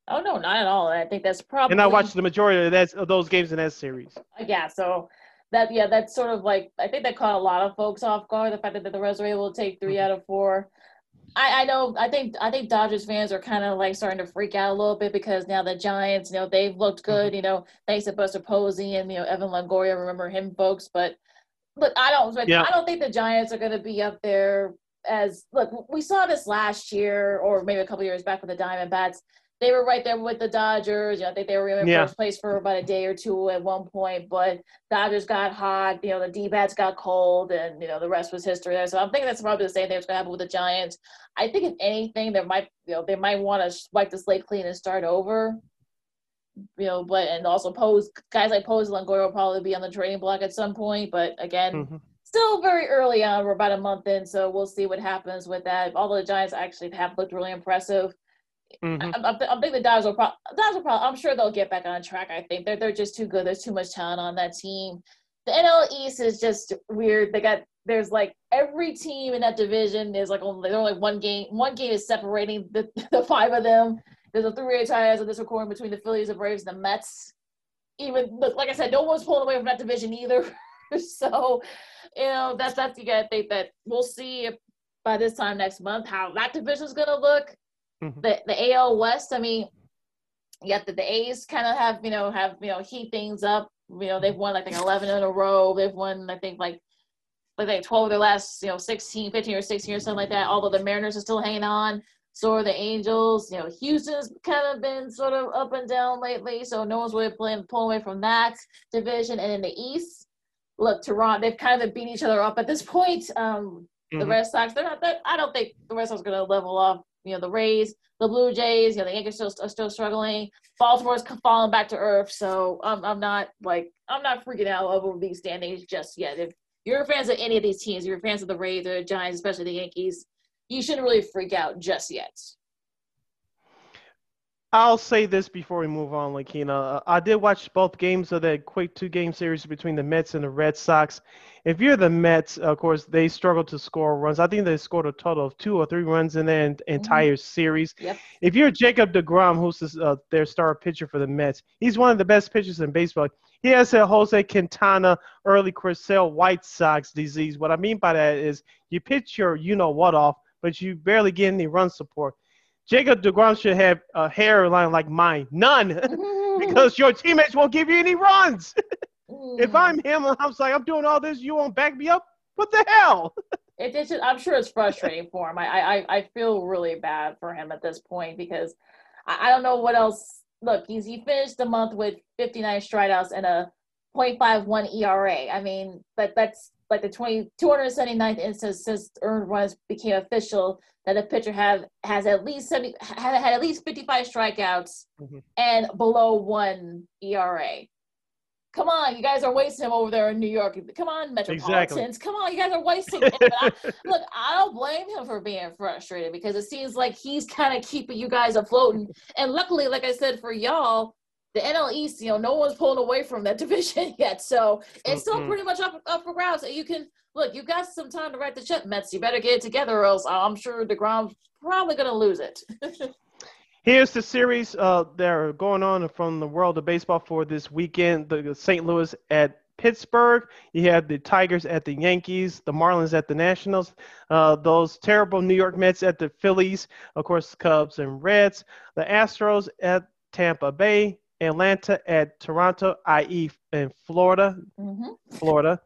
Oh no, not at all. I think that's probably. And I watched the majority of that of those games in that series. Yeah, so that yeah, that's sort of like I think that caught a lot of folks off guard. The fact that that the Reds were able to take 3 mm-hmm. out of four. I, I know I think I think Dodgers fans are kind of like starting to freak out a little bit because now the Giants, you know, they've looked good, mm-hmm. you know, thanks to Buster Posey and you know Evan Longoria. Remember him, folks, but look, I don't. Yeah. I don't think the Giants are going to be up there as look. We saw this last year, or maybe a couple years back with the Diamondbacks. They were right there with the Dodgers. You know, I think they were in yeah. first place for about a day or two at one point, but Dodgers got hot. You know, the D-backs got cold, and you know the rest was history there. So I'm thinking that's probably the same thing that's going to happen with the Giants. I think if anything, there might you know they might want to wipe the slate clean and start over you know, but and also Pose guys like Pose and Longoria will probably be on the trading block at some point. But again, mm-hmm. still very early on. We're about a month in, so we'll see what happens with that. Although the Giants actually have looked really impressive. Mm-hmm. I, I, I, think the Dodgers will, probably, Dodgers will probably. I'm sure they'll get back on track. I think they're they're just too good. There's too much talent on that team. The NL East is just weird. They got there's like every team in that division is like only there's only one game. One game is separating the, the five of them. There's a three-way tie as of this recording between the Phillies, the Braves, and the Mets. Even like I said, no one's pulling away from that division either. so, you know, that's that's you gotta think that we'll see if by this time next month how that division's gonna look. Mm-hmm. The the AL West, I mean, yet the, the A's kind of have you know have you know heat things up. You know, they've won I think 11 in a row. They've won I think like like, like 12 of their last you know 16, 15 or 16 or something like that. Although the Mariners are still hanging on. So are the Angels. You know, Houston's kind of been sort of up and down lately, so no one's really playing pulling away from that division. And in the East, look, Toronto, they've kind of beat each other up at this point. Um, mm-hmm. The Red Sox, they're not. They're, I don't think the Red Sox are going to level off. You know, the Rays, the Blue Jays. You know, the Yankees still are still struggling. Baltimore's falling back to earth. So I'm I'm not like I'm not freaking out over these standings just yet. If you're fans of any of these teams, you're fans of the Rays or the Giants, especially the Yankees you shouldn't really freak out just yet. I'll say this before we move on, Lakina. Uh, I did watch both games of that quick two game series between the Mets and the Red Sox. If you're the Mets, of course, they struggled to score runs. I think they scored a total of two or three runs in their mm-hmm. entire mm-hmm. series. Yep. If you're Jacob DeGrom, who's uh, their star pitcher for the Mets, he's one of the best pitchers in baseball. He has a Jose Quintana early Creutzfeldt White Sox disease. What I mean by that is you pitch your you know what off but you barely get any run support. Jacob DeGrom should have a hairline like mine, none, mm. because your teammates won't give you any runs. Mm. if I'm him, I'm like, I'm doing all this, you won't back me up. What the hell? it, it's just, I'm sure it's frustrating for him. I, I I feel really bad for him at this point because I, I don't know what else. Look, he's he finished the month with 59 strikeouts and a 0.51 ERA. I mean, but that's like the 20, 279th instance since earned runs became official that a pitcher have has at least 70 had, had at least 55 strikeouts mm-hmm. and below one ERA. Come on, you guys are wasting him over there in New York. Come on, Metropolitans. Exactly. Come on, you guys are wasting him. I, look, I don't blame him for being frustrated because it seems like he's kind of keeping you guys afloat. And, and luckily, like I said, for y'all, the NL East, you know, no one's pulling away from that division yet. So it's still mm-hmm. pretty much up, up for grabs. You can look, you've got some time to write the check, Mets. You better get it together, or else I'm sure DeGrom's probably going to lose it. Here's the series uh, that are going on from the world of baseball for this weekend. The St. Louis at Pittsburgh. You have the Tigers at the Yankees, the Marlins at the Nationals, uh, those terrible New York Mets at the Phillies, of course, Cubs and Reds, the Astros at Tampa Bay, Atlanta at Toronto, i.e., in Florida. Mm-hmm. Florida.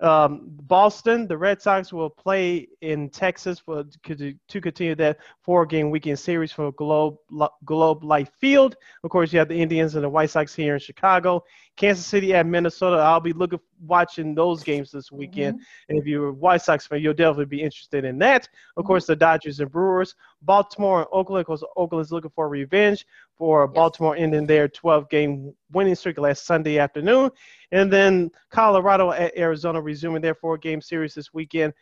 Um, Boston, the Red Sox will play in Texas for to continue that four-game weekend series for Globe Globe Life Field. Of course, you have the Indians and the White Sox here in Chicago. Kansas City at Minnesota. I'll be looking watching those games this weekend. Mm-hmm. And if you're a White Sox fan, you'll definitely be interested in that. Of mm-hmm. course, the Dodgers and Brewers, Baltimore and Oakland, because Oakland's looking for revenge for yes. Baltimore ending their 12-game winning streak last Sunday afternoon, and then Colorado at Arizona resuming their four-game series this weekend.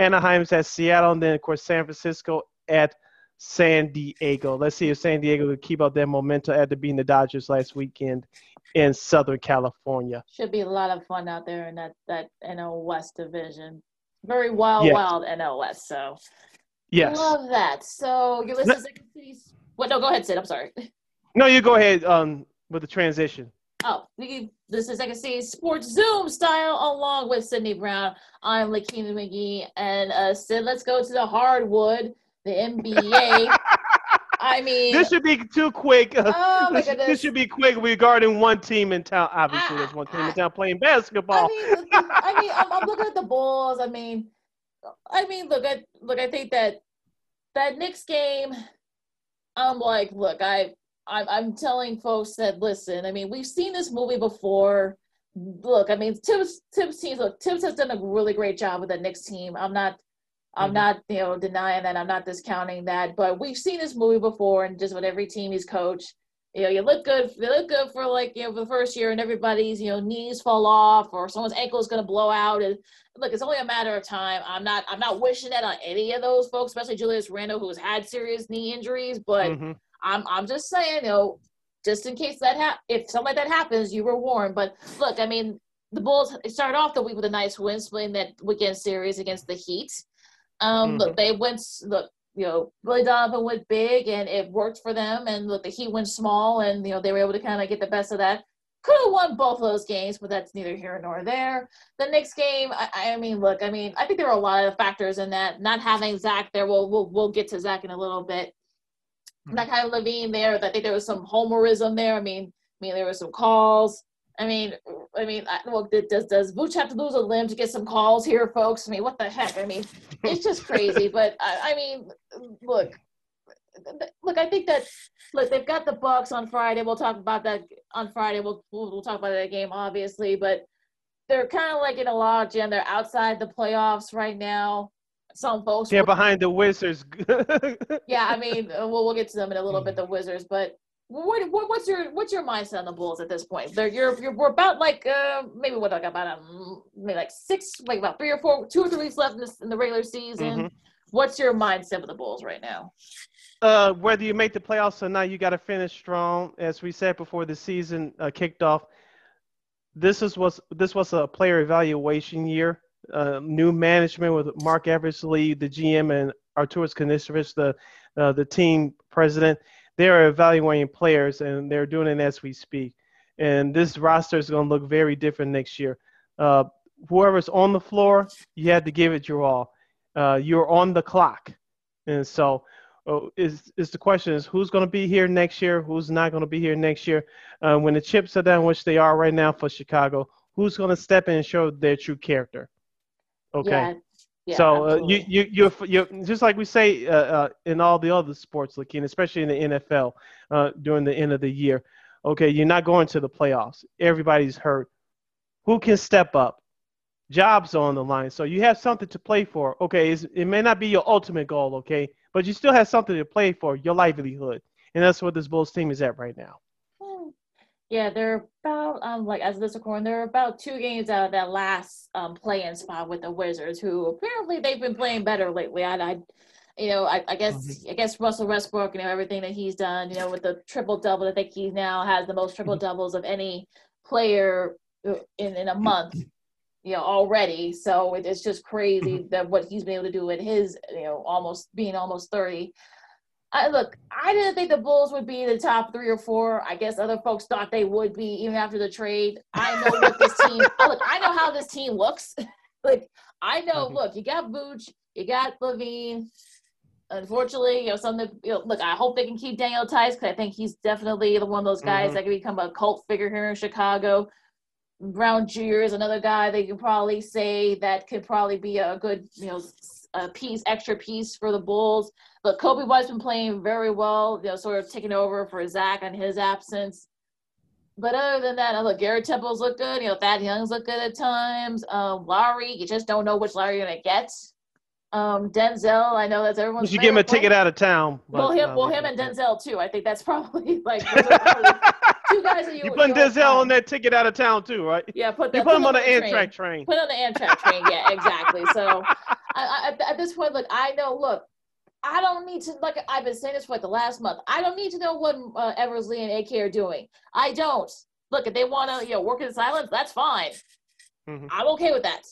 Anaheim's at Seattle, and then of course San Francisco at San Diego. Let's see if San Diego can keep up their momentum after beating the Dodgers last weekend in Southern California. Should be a lot of fun out there in that that NL West division. Very wild, yes. wild NL West. So yes, love that. So listening to Cities. What? No, go ahead, Sid. I'm sorry. No, you go ahead um, with the transition. Oh, this is I can see Sports Zoom style along with Sydney Brown. I'm Lakina McGee and uh, Sid. Let's go to the hardwood, the NBA. I mean, this should be too quick. Oh my this, goodness. this should be quick regarding one team in town. Obviously, I, there's one team I, in ah. town playing basketball. I mean, I mean, I'm, I'm, looking at the Bulls. I mean, I mean, look, I look. I think that that Knicks game. I'm like, look, I, I'm, I'm telling folks that listen. I mean, we've seen this movie before. Look, I mean, Thibs, Thibs teams. Look, Thibs has done a really great job with the Knicks team. I'm not I'm mm-hmm. not, you know, denying that. I'm not discounting that. But we've seen this movie before, and just with every team he's coached, you know, you look good. You look good for like you know for the first year, and everybody's you know knees fall off or someone's ankle is going to blow out. And look, it's only a matter of time. I'm not I'm not wishing that on any of those folks, especially Julius Randle, who's had serious knee injuries. But mm-hmm. I'm I'm just saying, you know, just in case that ha- if something like that happens, you were warned. But look, I mean, the Bulls started off the week with a nice win, splitting that weekend series against the Heat. Um, mm-hmm. Look, they went. Look, you know, Billy Donovan went big, and it worked for them. And look, the Heat went small, and you know they were able to kind of get the best of that. Could have won both of those games, but that's neither here nor there. The next game, I, I mean, look, I mean, I think there were a lot of factors in that. Not having Zach there, we'll we'll, we'll get to Zach in a little bit. Mm-hmm. Not having LaVine there, I think there was some homerism there. I mean, I mean, there were some calls. I mean, I mean, well, does does Vooch have to lose a limb to get some calls here, folks? I mean, what the heck? I mean, it's just crazy. but I, I mean, look, look, I think that look, they've got the Bucks on Friday. We'll talk about that on Friday. We'll we'll, we'll talk about that game, obviously, but they're kind of like in a lodge and they're outside the playoffs right now. Some folks they're behind the Wizards. yeah, I mean, we'll we'll get to them in a little bit, hmm. the Wizards, but what, what what's your what's your mindset on the Bulls at this point? They're you're, you're we're about like uh maybe what like about um maybe like six like about three or four two or three weeks left in, this, in the regular season. Mm-hmm. What's your mindset with the Bulls right now? Uh, whether you make the playoffs or not, you got to finish strong. As we said before the season uh, kicked off, this is was this was a player evaluation year. Uh, new management with Marc Eversley, the GM, and Arturas Karnisovas, the uh, the team president they're evaluating players and they're doing it as we speak. And this roster is going to look very different next year. Uh, whoever's on the floor, you had to give it your all. Uh, you're on the clock, and so uh, is is the question is who's going to be here next year? Who's not going to be here next year? Uh, when the chips are down, which they are right now for Chicago, who's going to step in and show their true character? Okay. Yeah, so uh, you you you're, you're just like we say uh, uh, in all the other sports, Lakin, especially in the NFL uh, during the end of the year. Okay, you're not going to the playoffs. Everybody's hurt. Who can step up? Jobs on the line, so you have something to play for. Okay, it may not be your ultimate goal, okay, but you still have something to play for, your livelihood, and that's what this Bulls team is at right now. Yeah, they're about um like as of this recording, they're about two games out of that last um play-in spot with the Wizards, who apparently they've been playing better lately. I, I you know, I, I guess mm-hmm. I guess Russell Westbrook, you know, everything that he's done, you know, with the triple double. I think he now has the most triple doubles of any player uh, in in a month, you know, already. So it, it's just crazy mm-hmm. that what he's been able to do in his, you know, almost being almost thirty. I look, I didn't think the Bulls would be the top three or four. I guess other folks thought they would be even after the trade. I know what this team look, I know how this team looks. like I know, mm-hmm. look, you got Vooch, you got LaVine. Unfortunately, you know, some of the you know, look, I hope they can keep Daniel Theis because I think he's definitely the one of those guys mm-hmm. that can become a cult figure here in Chicago. Brown Jr. is another guy they can probably say that could probably be a good, you know, a piece, extra piece for the Bulls. But Coby White's been playing very well, you know, sort of taking over for Zach on his absence. But other than that, I look, Garrett Temple's look good. You know, Thad Young's look good at times. Um, Lauri, you just don't know which Lauri you're gonna get. Um, Denzel, I know that's everyone's. You should give him a ticket out of town. But, well, him, uh, well, him and Denzel too. I think that's probably like two guys that you. You putting Denzel on that ticket out of town too, right? Yeah, put that. You put, him on the Amtrak train. Put on the Amtrak train. Yeah, exactly. So, I, I, at this point, look, I know. Look, I don't need to. Like I've been saying this for like the last month. I don't need to know what uh, Eversley and AK are doing. I don't. Look, if they want to, you know, work in silence, that's fine. Mm-hmm. I'm okay with that.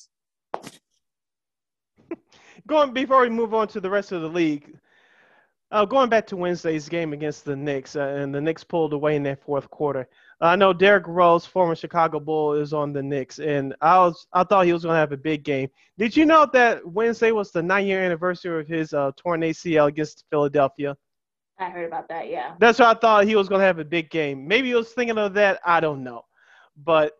Going before we move on to the rest of the league, uh, going back to Wednesday's game against the Knicks, uh, and the Knicks pulled away in that fourth quarter. I know Derrick Rose, former Chicago Bull, is on the Knicks, and I was I thought he was going to have a big game. Did you know that Wednesday was the nine-year anniversary of his uh, torn ACL against Philadelphia? I heard about that. Yeah. That's why I thought he was going to have a big game. Maybe he was thinking of that. I don't know, but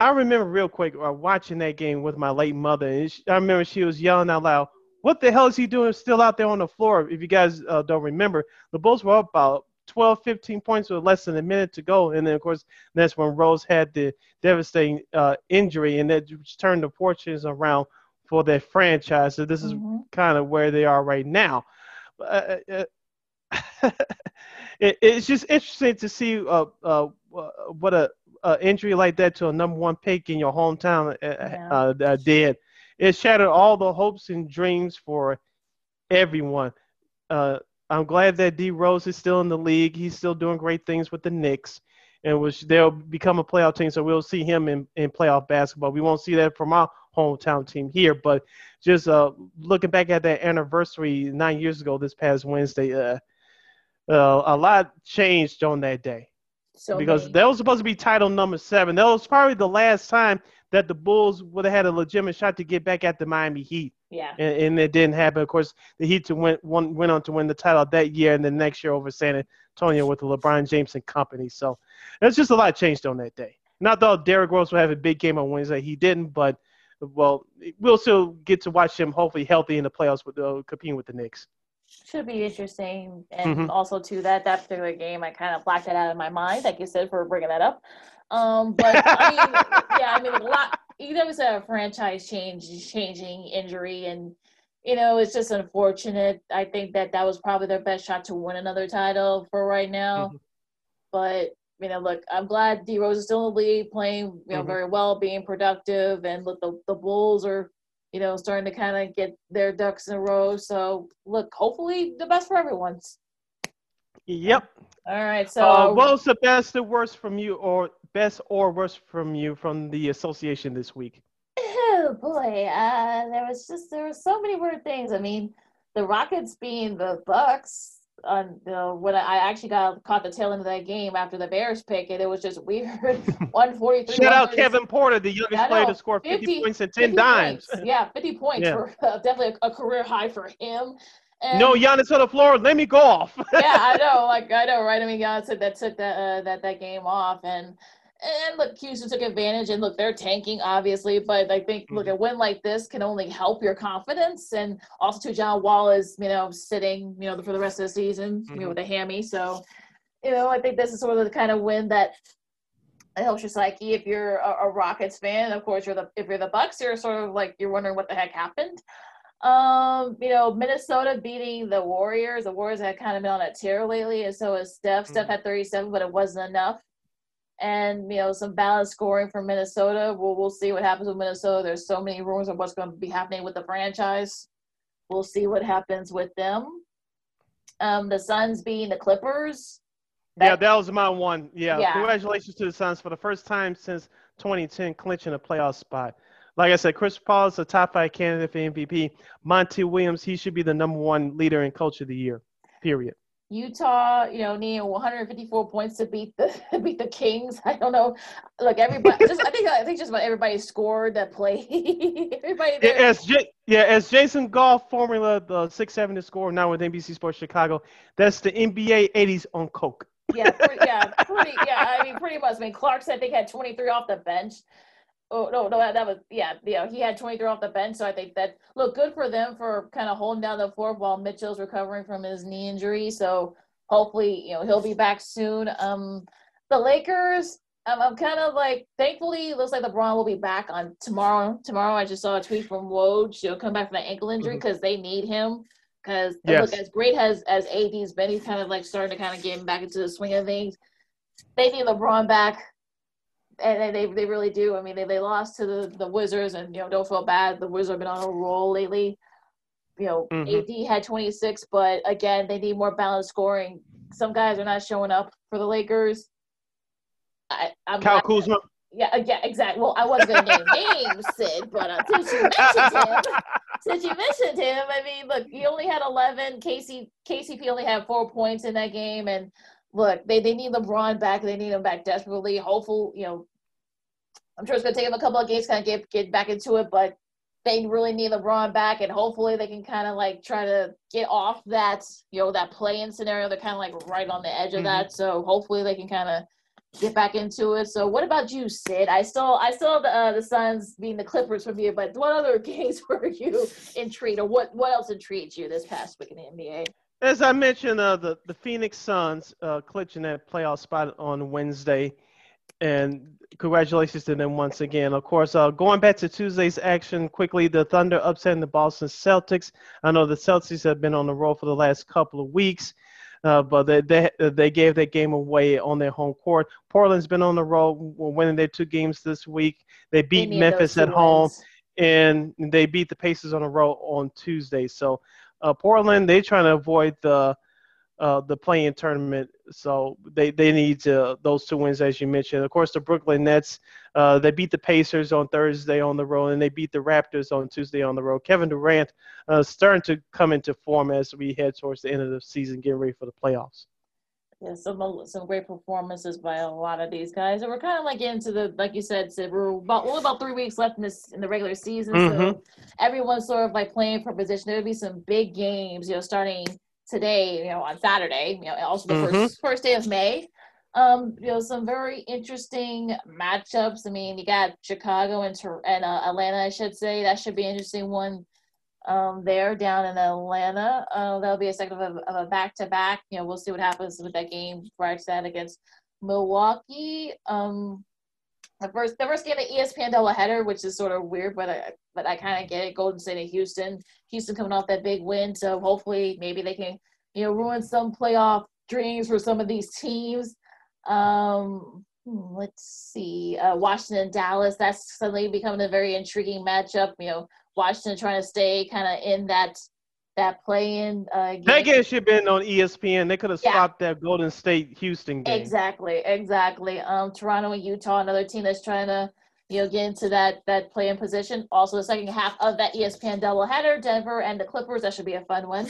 I remember real quick uh, watching that game with my late mother, and she, I remember she was yelling out loud, what the hell is he doing still out there on the floor? If you guys uh, don't remember, the Bulls were up about 12, 15 points with less than a minute to go. And then, of course, that's when Rose had the devastating uh, injury, and that turned the fortunes around for their franchise. So this is mm-hmm. kind of where they are right now. Uh, uh, uh it, it's just interesting to see uh, uh, what a, a, injury like that to a number one pick in your hometown uh, yeah. uh, uh did. It shattered all the hopes and dreams for everyone. Uh, I'm glad that D Rose is still in the league. He's still doing great things with the Knicks, and which they'll become a playoff team. So we'll see him in, in playoff basketball. We won't see that from our hometown team here, but just uh, looking back at that anniversary nine years ago, this past Wednesday, uh, uh, a lot changed on that day. So because many. that was supposed to be title number seven. That was probably the last time that the Bulls would have had a legitimate shot to get back at the Miami Heat. Yeah. And, and it didn't happen. Of course, the Heat to went won, went on to win the title that year and the next year over San Antonio with the LeBron James and company. So it's just a lot changed on that day. Not though Derrick Rose will have a big game on Wednesday. He didn't, but well, we'll still get to watch him hopefully healthy in the playoffs with uh, competing with the Knicks. Should be interesting, and mm-hmm. also to that that particular game, I kind of blacked that out of my mind, like you said, for bringing that up. Um, but I mean, yeah, I mean, a lot. You know, it's a franchise change, changing injury, and you know, it's just unfortunate. I think that that was probably their best shot to win another title for right now. Mm-hmm. But you know, look, I'm glad D Rose is still in the league, playing you know mm-hmm. very well, being productive, and look, the the Bulls are you know starting to kind of get their ducks in a row. So look, hopefully the best for everyone. Yep. All right. So, uh, what was the best or worst from you, or best or worst from you from the association this week? Oh boy, uh, there was just there were so many weird things. I mean, the Rockets being the Bucks on you know, when I actually got caught the tail end of that game after the Bears pick, and it was just weird. 143. Shout out Kevin Porter, the youngest player to score 50, 50 points and 10 dimes. Points. Yeah, 50 points yeah. for uh, definitely a, a, career high for him. And, no, Giannis on the floor. Let me go off. yeah, I know. Like I know, right? I mean, Giannis said that took that uh, that that game off, and and look, Houston took advantage, and look, they're tanking obviously, but I think look, mm-hmm. a win like this can only help your confidence, and also to John Wall is you know sitting you know for the rest of the season mm-hmm. you know with a hammy, so you know I think this is sort of the kind of win that helps your psyche if you're a, a Rockets fan. Of course, you're the if you're the Bucks, you're sort of like you're wondering what the heck happened. Um, you know, Minnesota beating the Warriors. The Warriors had kind of been on a tear lately, and so is Steph. Mm-hmm. Steph had 37, but it wasn't enough and you know some balanced scoring from Minnesota. We'll we'll see what happens with Minnesota. There's so many rumors of what's going to be happening with the franchise. We'll see what happens with them. Um, the Suns being the Clippers. That, yeah, that was my one. Yeah. yeah, congratulations to the Suns for the first time since 2010 clinching a playoff spot. Like I said, Chris Paul is a top five candidate for MVP. Monty Williams, he should be the number one leader in coach of the year. Period. Utah, you know, needing 154 points to beat the beat the Kings. I don't know. Look, everybody. just, I think I think just about everybody scored that play. everybody. Yeah, as J- yeah, as Jason Goff, formula the six seven to score now with NBC Sports Chicago. That's the NBA 80s on coke. yeah, pretty, yeah, pretty, yeah. I mean, pretty much. I mean, Clarkson I think had 23 off the bench. Oh no, no, that was yeah, yeah. He had 23 off the bench, so I think that look good for them for kind of holding down the fort while Mitchell's recovering from his knee injury. So hopefully, you know, he'll be back soon. Um, the Lakers, um, I'm kind of like thankfully looks like LeBron will be back on tomorrow. Tomorrow, I just saw a tweet from Woj. He'll come back from the ankle injury because mm-hmm. they need him. Because yes. look, as great as as AD's been, he's kind of like starting to kind of get back into the swing of things. They need LeBron back and they they really do. I mean, they, they lost to the, the Wizards, and you know, don't feel bad. The Wizards have been on a roll lately. You know, mm-hmm. AD had 26, but again, they need more balanced scoring. Some guys are not showing up for the Lakers. I, I'm Kyle Kuzma. Yeah, uh, yeah, exactly. Well, I wasn't going to name names, Sid, but uh, since you mentioned him, since you mentioned him, I mean, look, he only had 11. Casey KCP only had four points in that game, and look, they, they need LeBron back. They need him back desperately. Hopeful, you know, I'm sure it's going to take him a couple of games kind of get get back into it, but they really need LeBron back, and hopefully they can kind of like try to get off that you know that play-in scenario. They're kind of like right on the edge of mm-hmm. that, so hopefully they can kind of get back into it. So what about you, Sid? I still I still the uh, the Suns being the Clippers from you, but what other games were you intrigued, or what what else intrigued you this past week in the NBA? As I mentioned, uh, the the Phoenix Suns uh, clinching that playoff spot on Wednesday, and congratulations to them once again. Of course, uh, going back to Tuesday's action quickly, the Thunder upsetting the Boston Celtics. I know the Celtics have been on the roll for the last couple of weeks. uh, but they, they they gave that game away on their home court. Portland's been on the road, winning their two games this week. They beat Memphis at home, wins. and they beat the Pacers on the road on Tuesday. So uh, Portland, they're trying to avoid the uh, the play-in tournament. So they, they need to, those two wins, as you mentioned. Of course, the Brooklyn Nets, uh, they beat the Pacers on Thursday on the road, and they beat the Raptors on Tuesday on the road. Kevin Durant uh, starting to come into form as we head towards the end of the season, getting ready for the playoffs. Yeah, some some great performances by a lot of these guys, and we're kind of like into the like you said, Sid, we're about only about three weeks left in this in the regular season, mm-hmm. so everyone's sort of like playing for position. There'll be some big games, you know, starting today, you know, on Saturday, you know, also the mm-hmm. first first day of May. Um, you know, some very interesting matchups. I mean, you got Chicago and and uh, Atlanta, I should say. That should be an interesting one. Um, there down in Atlanta, uh, that'll be a second of a, back to back. You know, we'll see what happens with that game prior to against Milwaukee. Um, the first the first game of ESPN doubleheader, which is sort of weird, but I but I kind of get it. Golden State and Houston. Houston coming off that big win, so hopefully maybe they can you know ruin some playoff dreams for some of these teams. Um, hmm, let's see, uh, Washington Dallas. That's suddenly becoming a very intriguing matchup. You know, Washington trying to stay kind of in that that play-in uh, game. That game should have been on ESPN. They could have yeah. stopped that Golden State Houston game. Exactly, exactly. Um, Toronto and Utah, another team that's trying to you know get into that that play in position. Also, the second half of that ESPN doubleheader, Denver and the Clippers. That should be a fun one.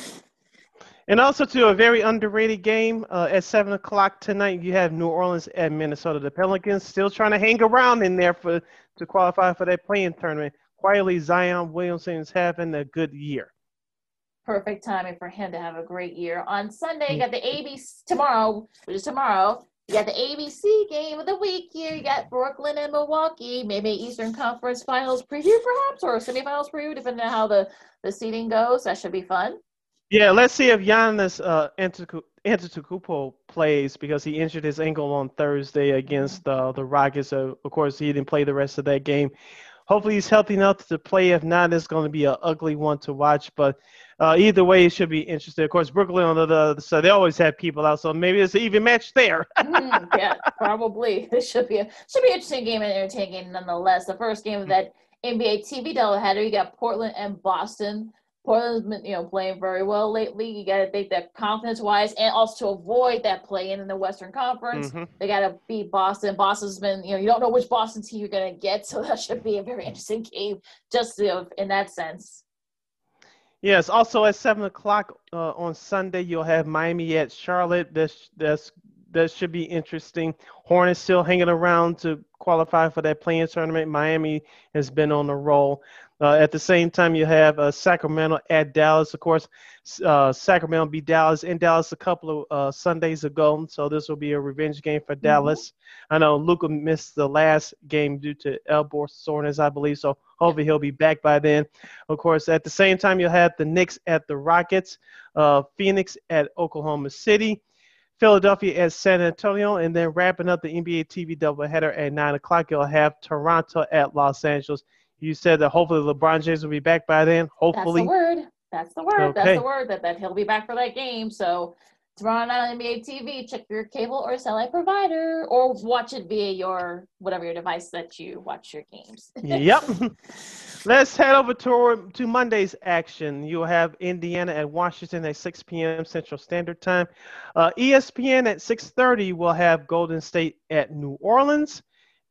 And also to a very underrated game uh, at seven o'clock tonight. You have New Orleans at Minnesota. The Pelicans still trying to hang around in there for to qualify for that play-in tournament. Quietly, Zion Williamson is having a good year perfect timing for him to have a great year. On Sunday, you got the ABC tomorrow, which is tomorrow. You got the ABC game of the week here. You got Brooklyn and Milwaukee. Maybe Eastern Conference Finals preview, perhaps, or semifinals preview, depending on how the, the seating goes. That should be fun. Yeah, let's see if Giannis uh, Antetokounmpo plays because he injured his ankle on Thursday against uh, the Rockets. So, of course, he didn't play the rest of that game. Hopefully, he's healthy enough to play. If not, it's going to be an ugly one to watch. But uh, either way, it should be interesting. Of course, Brooklyn on the other side, they always have people out, so maybe it's an even match there. mm, yeah, probably. It should be a should be an interesting game and entertaining nonetheless. The first game of that NBA TV doubleheader, you got Portland and Boston. Portland's been, you know, playing very well lately. You got to think that confidence wise, and also to avoid that play in the Western Conference, mm-hmm. they got to beat Boston. Boston's been, you know, you don't know which Boston team you're going to get, so that should be a very interesting game, just you know, in that sense. Yes. Also at seven o'clock uh, on Sunday, you'll have Miami at Charlotte. This that's that should be interesting. Hornets still hanging around to qualify for that play-in tournament. Miami has been on the roll. Uh, at the same time, you have uh, Sacramento at Dallas. Of course, uh, Sacramento beat Dallas in Dallas a couple of uh, Sundays ago, so this will be a revenge game for mm-hmm. Dallas. I know Luka missed the last game due to elbow soreness, I believe, so hopefully he'll be back by then. Of course, at the same time, you'll have the Knicks at the Rockets, uh, Phoenix at Oklahoma City. Philadelphia at San Antonio, and then wrapping up the NBA TV doubleheader at 9 o'clock, you'll have Toronto at Los Angeles. You said that hopefully LeBron James will be back by then. Hopefully. That's the word. That's the word. Okay. That's the word that, that he'll be back for that game. So tomorrow night on NBA TV, check your cable or satellite provider or watch it via your whatever your device that you watch your games. yep. Let's head over to, to Monday's action. You'll have Indiana at Washington at 6 p.m. Central Standard Time. Uh, ESPN at 6:30 will have Golden State at New Orleans.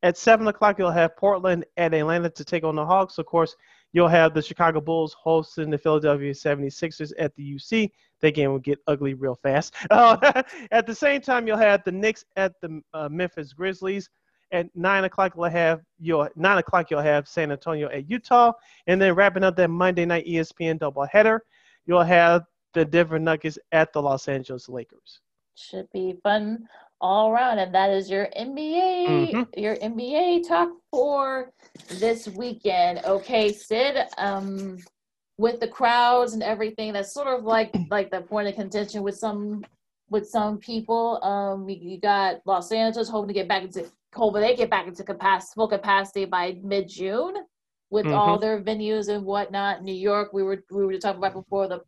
At 7 o'clock, you'll have Portland at Atlanta to take on the Hawks. Of course, you'll have the Chicago Bulls hosting the Philadelphia 76ers at the UC. That game will get ugly real fast. Uh, at the same time, you'll have the Knicks at the uh, Memphis Grizzlies. At nine o'clock, you'll have your nine o'clock. You'll have San Antonio at Utah, and then wrapping up that Monday night ESPN doubleheader, you'll have the Denver Nuggets at the Los Angeles Lakers. Should be fun all around, and that is your NBA, mm-hmm. your NBA talk for this weekend. Okay, Sid. Um, with the crowds and everything, that's sort of like like the point of contention with some with some people. Um, you, got Los Angeles hoping to get back into hoping they get back into capacity full capacity by mid June with mm-hmm. all their venues and whatnot. New York, we were we were talking about before the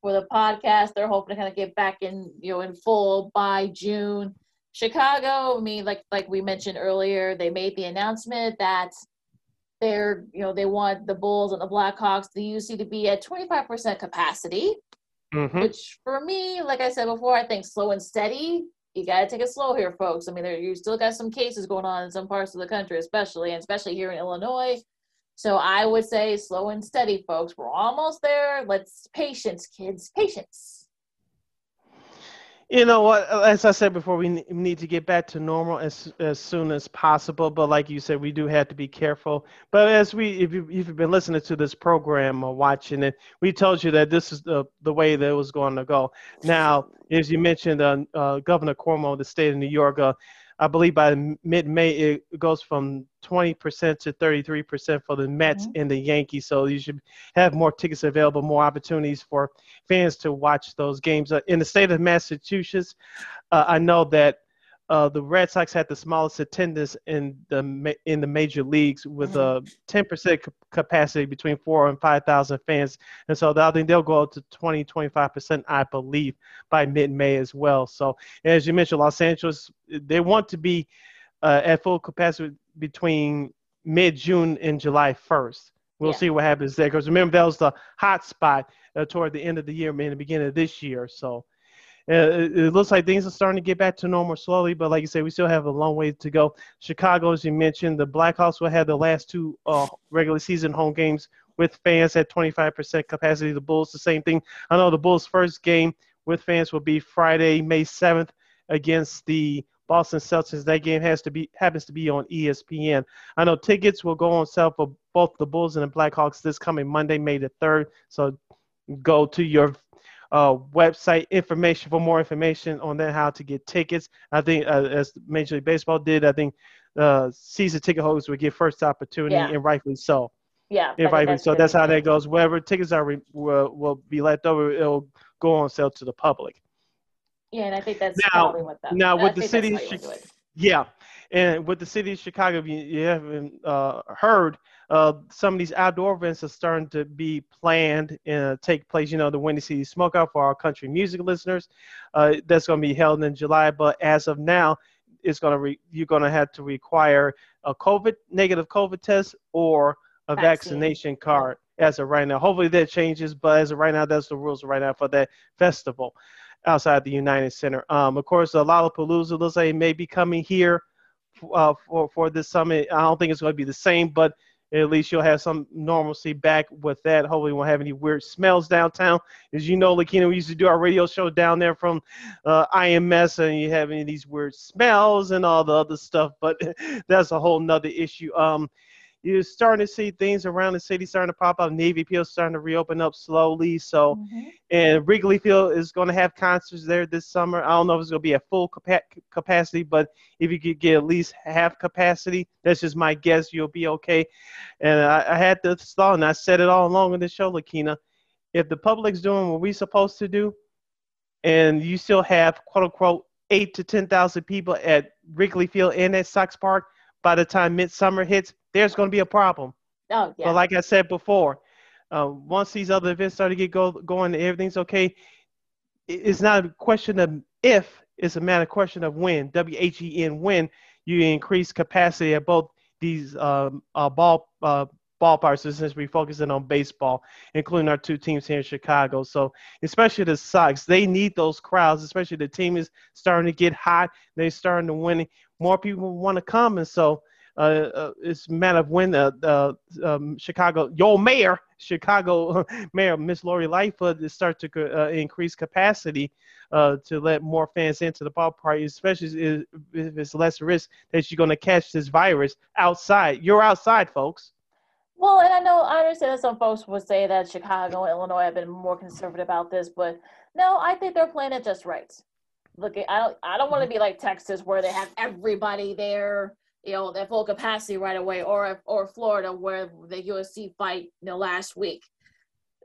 for the podcast. They're hoping to kind of get back in, you know, in full by June. Chicago, I mean, like like we mentioned earlier, they made the announcement that they're, you know, they want the Bulls and the Blackhawks, the UC to be at 25% capacity, Mhm. which for me, like I said before, I think slow and steady. You gotta take it slow here, folks. I mean, there you still got some cases going on in some parts of the country, especially and especially here in Illinois. So I would say slow and steady, folks. We're almost there. Let's patience, kids, patience. You know what? As I said before, we need to get back to normal as as soon as possible. But like you said, we do have to be careful. But as we, if, you, if you've been listening to this program or watching it, we told you that this is the the way that it was going to go. Now, as you mentioned, uh, uh, Governor Cuomo, the state of New York, uh, I believe by mid-May it goes from 20% to 33% for the Mets Mhm. and the Yankees. So you should have more tickets available, more opportunities for fans to watch those games. Uh, in the state of Massachusetts, uh, I know that uh, the Red Sox had the smallest attendance in the in the major leagues with a 10% capacity between four and 5,000 fans. And so I think they'll go up to 20, 25%, I believe, by mid-May as well. So as you mentioned, Los Angeles, they want to be uh, at full capacity between mid-June and July 1st. We'll Yeah. see what happens there. Because remember, that was the hot spot uh, toward the end of the year, maybe in the beginning of this year. So it, it looks like things are starting to get back to normal slowly. But like you said, we still have a long way to go. Chicago, as you mentioned, the Blackhawks will have the last two uh, regular season home games with fans at 25% capacity. The Bulls, the same thing. I know the Bulls' first game with fans will be Friday, May 7th against the Boston Celtics. That game has to be happens to be on ESPN. I know tickets will go on sale for both the Bulls and the Blackhawks this coming Monday, May the 3rd. So go to your uh, website information for more information on that how to get tickets. I think uh, as Major League Baseball did, I think uh, season ticket holders would get first opportunity, Yeah. and rightfully so. Yeah. And rightfully so. That's how that goes. Wherever tickets are re- will, will be left over, it'll go on sale to the public. Yeah, and I think that's Now- probably what that. now with the city how you should- would do it. Yeah, and with the city of Chicago, you, you haven't uh, heard, uh, some of these outdoor events are starting to be planned and take place. You know, the Windy City Smokeout for our country music listeners, uh, that's going to be held in July. But as of now, it's going to re- you're going to have to require a COVID negative COVID test or a Vaccine. vaccination card. As of right now, hopefully that changes. But as of right now, that's the rules right now for that festival outside the United Center. Um, of course, a Lollapalooza looks like it may be coming here uh, for for this summit. I don't think it's going to be the same, but at least you'll have some normalcy back with that. Hopefully, won't have any weird smells downtown. As you know, Lakina, we used to do our radio show down there from uh, IMS, and you have any of these weird smells and all the other stuff. But that's a whole nother issue. Um, you're starting to see things around the city starting to pop up. Navy Pier starting to reopen up slowly. So Mhm. and Wrigley Field is going to have concerts there this summer. I don't know if it's going to be at full capa- capacity, but if you could get at least half capacity, that's just my guess. You'll be okay. And I, I had this thought, and I said it all along in the show, Lakina. If the public's doing what we're supposed to do, and you still have quote unquote eight to ten thousand people at Wrigley Field and at Sox Park by the time midsummer hits, there's going to be a problem. Oh yeah. But like I said before, uh, once these other events start to get go, going, everything's okay. It's not a question of if; it's a matter of question of when. W H E N when you increase capacity at both these um, uh, ball uh, ballparks. Since we're focusing on baseball, including our two teams here in Chicago, so especially the Sox, they need those crowds. Especially the team is starting to get hot. They're starting to win. More people want to come, and so uh, uh, it's a matter of when the, the um, Chicago, your mayor, Chicago Mayor Miss Lori Lightfoot, is start to uh, increase capacity uh, to let more fans into the ballpark, especially if, if it's less risk that you're going to catch this virus outside. You're outside, folks. Well, and I know I understand that some folks would say that Chicago and Illinois have been more conservative about this, but no, I think they're playing it just right. Look, I don't, I don't want to be like Texas where they have everybody there, you know, at full capacity right away, or or Florida where the UFC fight, you know, last week,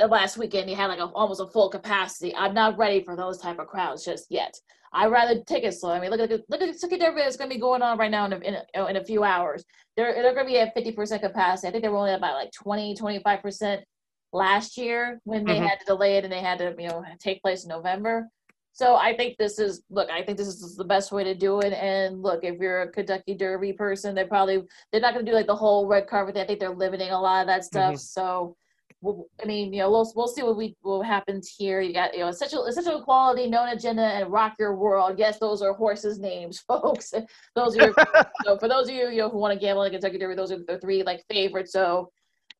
uh, last weekend you had like a, almost a full capacity. I'm not ready for those type of crowds just yet. I'd rather take it slow. I mean, look at look at look at everything that's going to be going on right now in a, in a, in a few hours they're they're going to be at 50% capacity. I think they were only at about like 20, 25% last year when they Mhm. had to delay it and they had to you know take place in November. So I think this is look. I think this is the best way to do it. And look, if you're a Kentucky Derby person, they probably they're not going to do like the whole red carpet. thing. I think they're limiting a lot of that stuff. Mm-hmm. So, we'll, I mean, you know, we'll we'll see what we what happens here. You got you know essential essential quality, known agenda, and rock your world. Yes, those are horses' names, folks. those are your, so for those of you you know who want to gamble in Kentucky Derby, those are the three like favorites. So.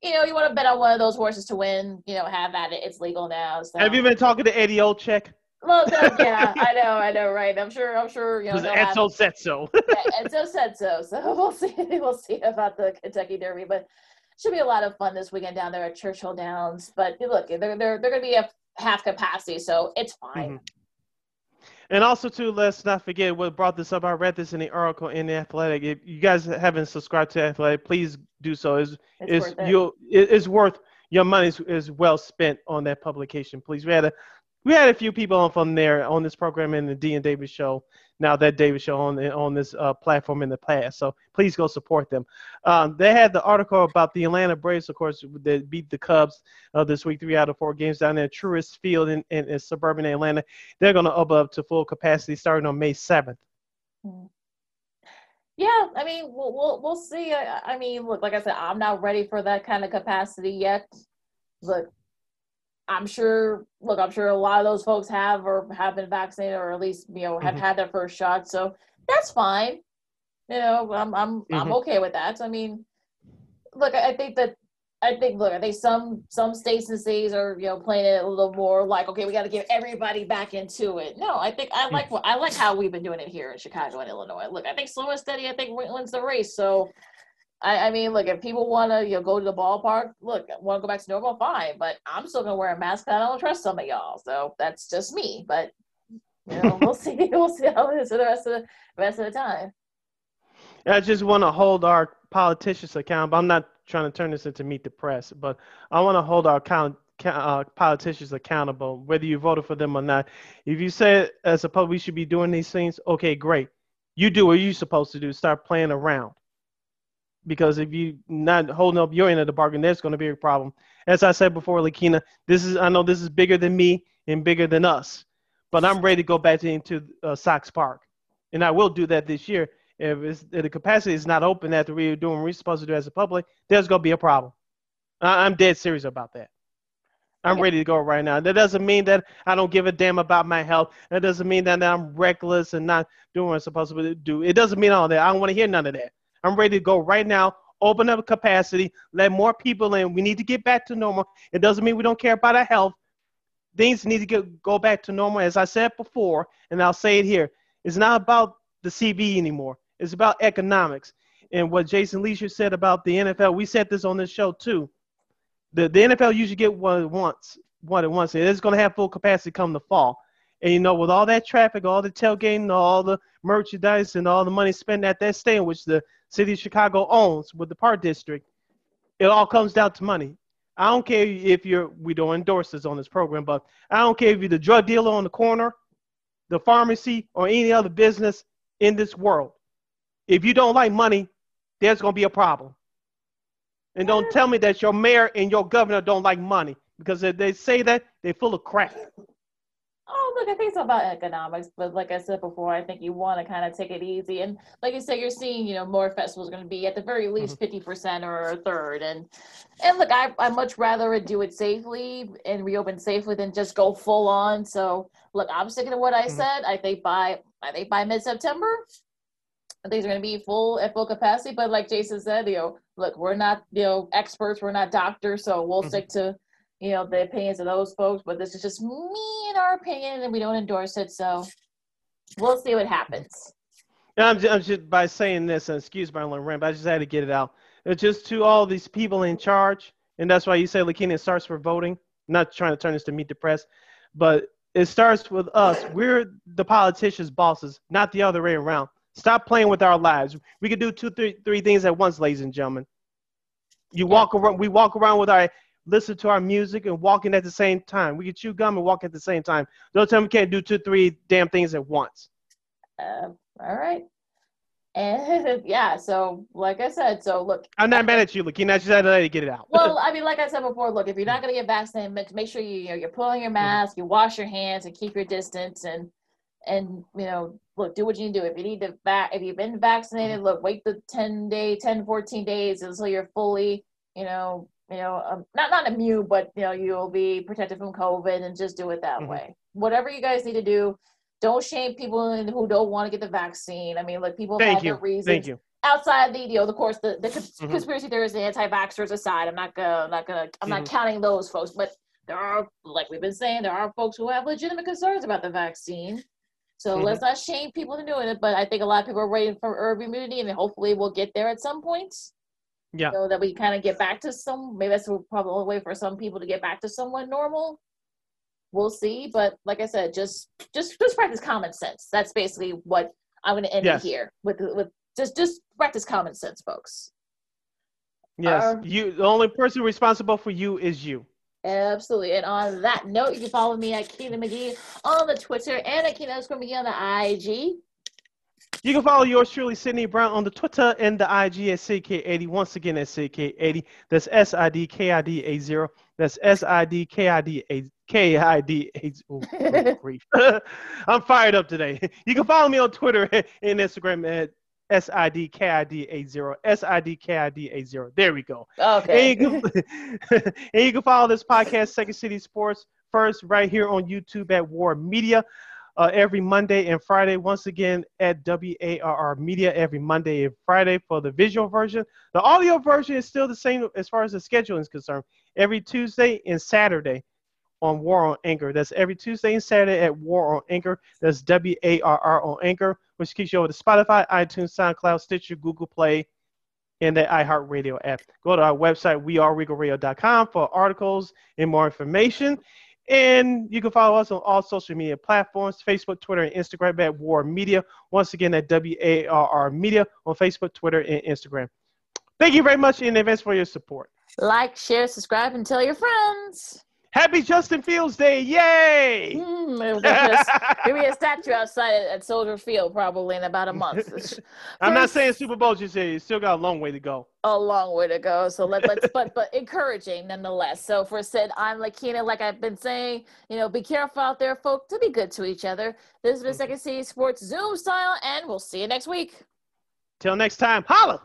You know, you want to bet on one of those horses to win. You know, have at it. It's legal now. So. Have you been talking to Eddie Olczyk? Well, yeah, I know, I know, right? I'm sure, I'm sure, you know, Because they'll said so. yeah, Edzo said so. So we'll see. We'll see about the Kentucky Derby, but should be a lot of fun this weekend down there at Churchill Downs. But look, they're they're they're going to be at half capacity, so it's fine. Mhm. And also, too, let's not forget what brought this up. I read this in the article in the Athletic. If you guys haven't subscribed to Athletic, please do so. It's, It's, it's worth it. you. It's worth your money is, is well spent on that publication. Please, we had a we had a few people on from there on this program in the D and Davis show. Now that Davis show on on this uh, platform in the past, so please go support them. Um, they had the article about the Atlanta Braves, of course, that beat the Cubs uh, this week, three out of four games down there Truist Field in, in, in suburban Atlanta. They're going to up up to full capacity starting on May seventh. Yeah, I mean, we'll we'll, we'll see. I, I mean, look, like I said, I'm not ready for that kind of capacity yet. Look, I'm sure. Look, I'm sure a lot of those folks have or have been vaccinated, or at least you know have Mhm. had their first shot. So that's fine. You know, I'm I'm I'm Mhm. okay with that. So, I mean, look, I I think that I think look, I think some some states and cities are you know playing it a little more like okay, we got to get everybody back into it. No, I think I like what I like how we've been doing it here in Chicago and Illinois. Look, I think slow and steady. I think wins the race. So. I, I mean, look, if people want to, you know, go to the ballpark, look, want to go back to normal, fine. But I'm still gonna wear a mask. I don't trust some of y'all, so that's just me. But you know, we'll see. We'll see how it is for the rest of the rest of the time. I just want to hold our politicians accountable. I'm not trying to turn this into meet the press, but I want to hold our uh, politicians accountable, whether you voted for them or not. If you say as a public we should be doing these things, okay, great. You do what you're supposed to do. Start playing around. Because if you're not holding up your end of the bargain, there's going to be a problem. As I said before, Lakina, this is I know this is bigger than me and bigger than us, but I'm ready to go back into uh, Sox Park, and I will do that this year if, it's, if the capacity is not open after we're doing what we're supposed to do as a public, there's going to be a problem. I, I'm dead serious about that. I'm ready to go right now. That doesn't mean that I don't give a damn about my health. That doesn't mean that I'm reckless and not doing what I'm supposed to do. It doesn't mean all that. I don't want to hear none of that. I'm ready to go right now. Open up capacity. Let more people in. We need to get back to normal. It doesn't mean we don't care about our health. Things need to get, go back to normal. As I said before, and I'll say it here, it's not about the CV anymore. It's about economics. And what Jason Lieser said about the NFL, we said this on this show too. The, the NFL usually get what it wants, what it wants. It's going to have full capacity come the fall. And you know, with all that traffic, all the tailgating, all the merchandise, and all the money spent at that stadium, which the city of Chicago owns with the Park District, it all comes down to money. I don't care if you're, we don't endorse this on this program, but I don't care if you're the drug dealer on the corner, the pharmacy, or any other business in this world. If you don't like money, there's going to be a problem. And don't tell me that your mayor and your governor don't like money because if they say that, they're full of crap. Oh, look, I think it's about economics, but like I said before, I think you want to kind of take it easy. And like you said, you're seeing, you know, more festivals are going to be at the very least 50% or a third. And and look, I I much rather do it safely and reopen safely than just go full on. So look, I'm sticking to what I Mhm. said. I think by I think by mid September, things are going to be full at full capacity. But like Jason said, you know, look, we're not you know experts, we're not doctors, so we'll Mhm. stick to you know the opinions of those folks. But this is just me and our opinion, and we don't endorse it. So we'll see what happens. And I'm just, I'm just by saying this, and excuse my long rant, but I just had to get it out. It's just to all these people in charge, and that's why you say Lakina starts for voting. not trying to turn this to meet the press, but it starts with us. We're the politicians' bosses, not the other way around. Stop playing with our lives. We can do two, three, three things at once, ladies and gentlemen. You walk around. We walk around with our listen to our music and walking at the same time. We can chew gum and walk at the same time. Don't tell me we can't do two, three damn things at once. Uh, all right. And yeah, so like I said, so look. I'm not mad at you, Lakina. I just had to get it out. well, I mean, like I said before, look, if you're not going to get vaccinated, make, sure you, you know, you're pulling your mask, you wash your hands, and keep your distance, and and you know, look, do what you need to do. If you need to vac, if you've been vaccinated, look, wait the 10 day, 10, 14 days until you're fully, you know, you know, um, not not immune, but you know, you'll be protected from COVID, and just do it that Mhm. way. Whatever you guys need to do. Don't shame people who don't want to get the vaccine. I mean, like people have Thank had you. their reasons Thank you. outside the you know, of course, the, the Mhm. conspiracy theorists, the anti-vaxxers aside, I'm not gonna, I'm not gonna, I'm not Mhm. counting those folks, but there are, like we've been saying, there are folks who have legitimate concerns about the vaccine. So Mhm. let's not shame people into doing it. But I think a lot of people are waiting for herd immunity, and hopefully we'll get there at some point. Yeah. So that we kind of get back to some. Maybe that's probably a way for some people to get back to somewhat normal. We'll see. But like I said, just just just practice common sense. That's basically what I'm going to end Yes. here with with just just practice common sense, folks. Yes. Uh, you. The only person responsible for you is you. Absolutely. And on that note, you can follow me at Keena McGee on the Twitter and at Keena McGee on the IG. You can follow yours truly, Sydney Brown, on the Twitter and the IG at SidKid80. Once again, at SidKid80. That's S I D K I D 80. That's S I D K I D 80. K I D 80. Oh, grief. I'm fired up today. You can follow me on Twitter and Instagram at S I D K I D 80. S I D K I D 80. There we go. Okay. And you, can, and you can follow this podcast, Second City Sports, first right here on YouTube at WARR Media. Uh, every Monday and Friday, once again at WARR Media every Monday and Friday for the visual version. The audio version is still the same as far as the scheduling is concerned. Every Tuesday and Saturday on WARR on Anchor. That's every Tuesday and Saturday at WARR on Anchor. That's W A R R on Anchor, which keeps you over to Spotify, iTunes, SoundCloud, Stitcher, Google Play, and the iHeartRadio app. Go to our website, weareregalradio.com for articles and more information. And you can follow us on all social media platforms Facebook, Twitter, and Instagram at WARR Media. Once again, at W A R R Media on Facebook, Twitter, and Instagram. Thank you very much in advance for your support. Like, share, subscribe, and tell your friends. Happy Justin Fields Day! Yay! Mm, there's maybe a statue outside at, Soldier Field probably in about a month. It's I'm not saying Super Bowl just yet. You still got a long way to go. a long way to go. So let, let's, but but encouraging nonetheless. So for said, I'm Lakina. Like I've been saying, you know, be careful out there, folks. To be good to each other. This has been Second City Sports Zoom style, and we'll see you next week. Till next time, holla!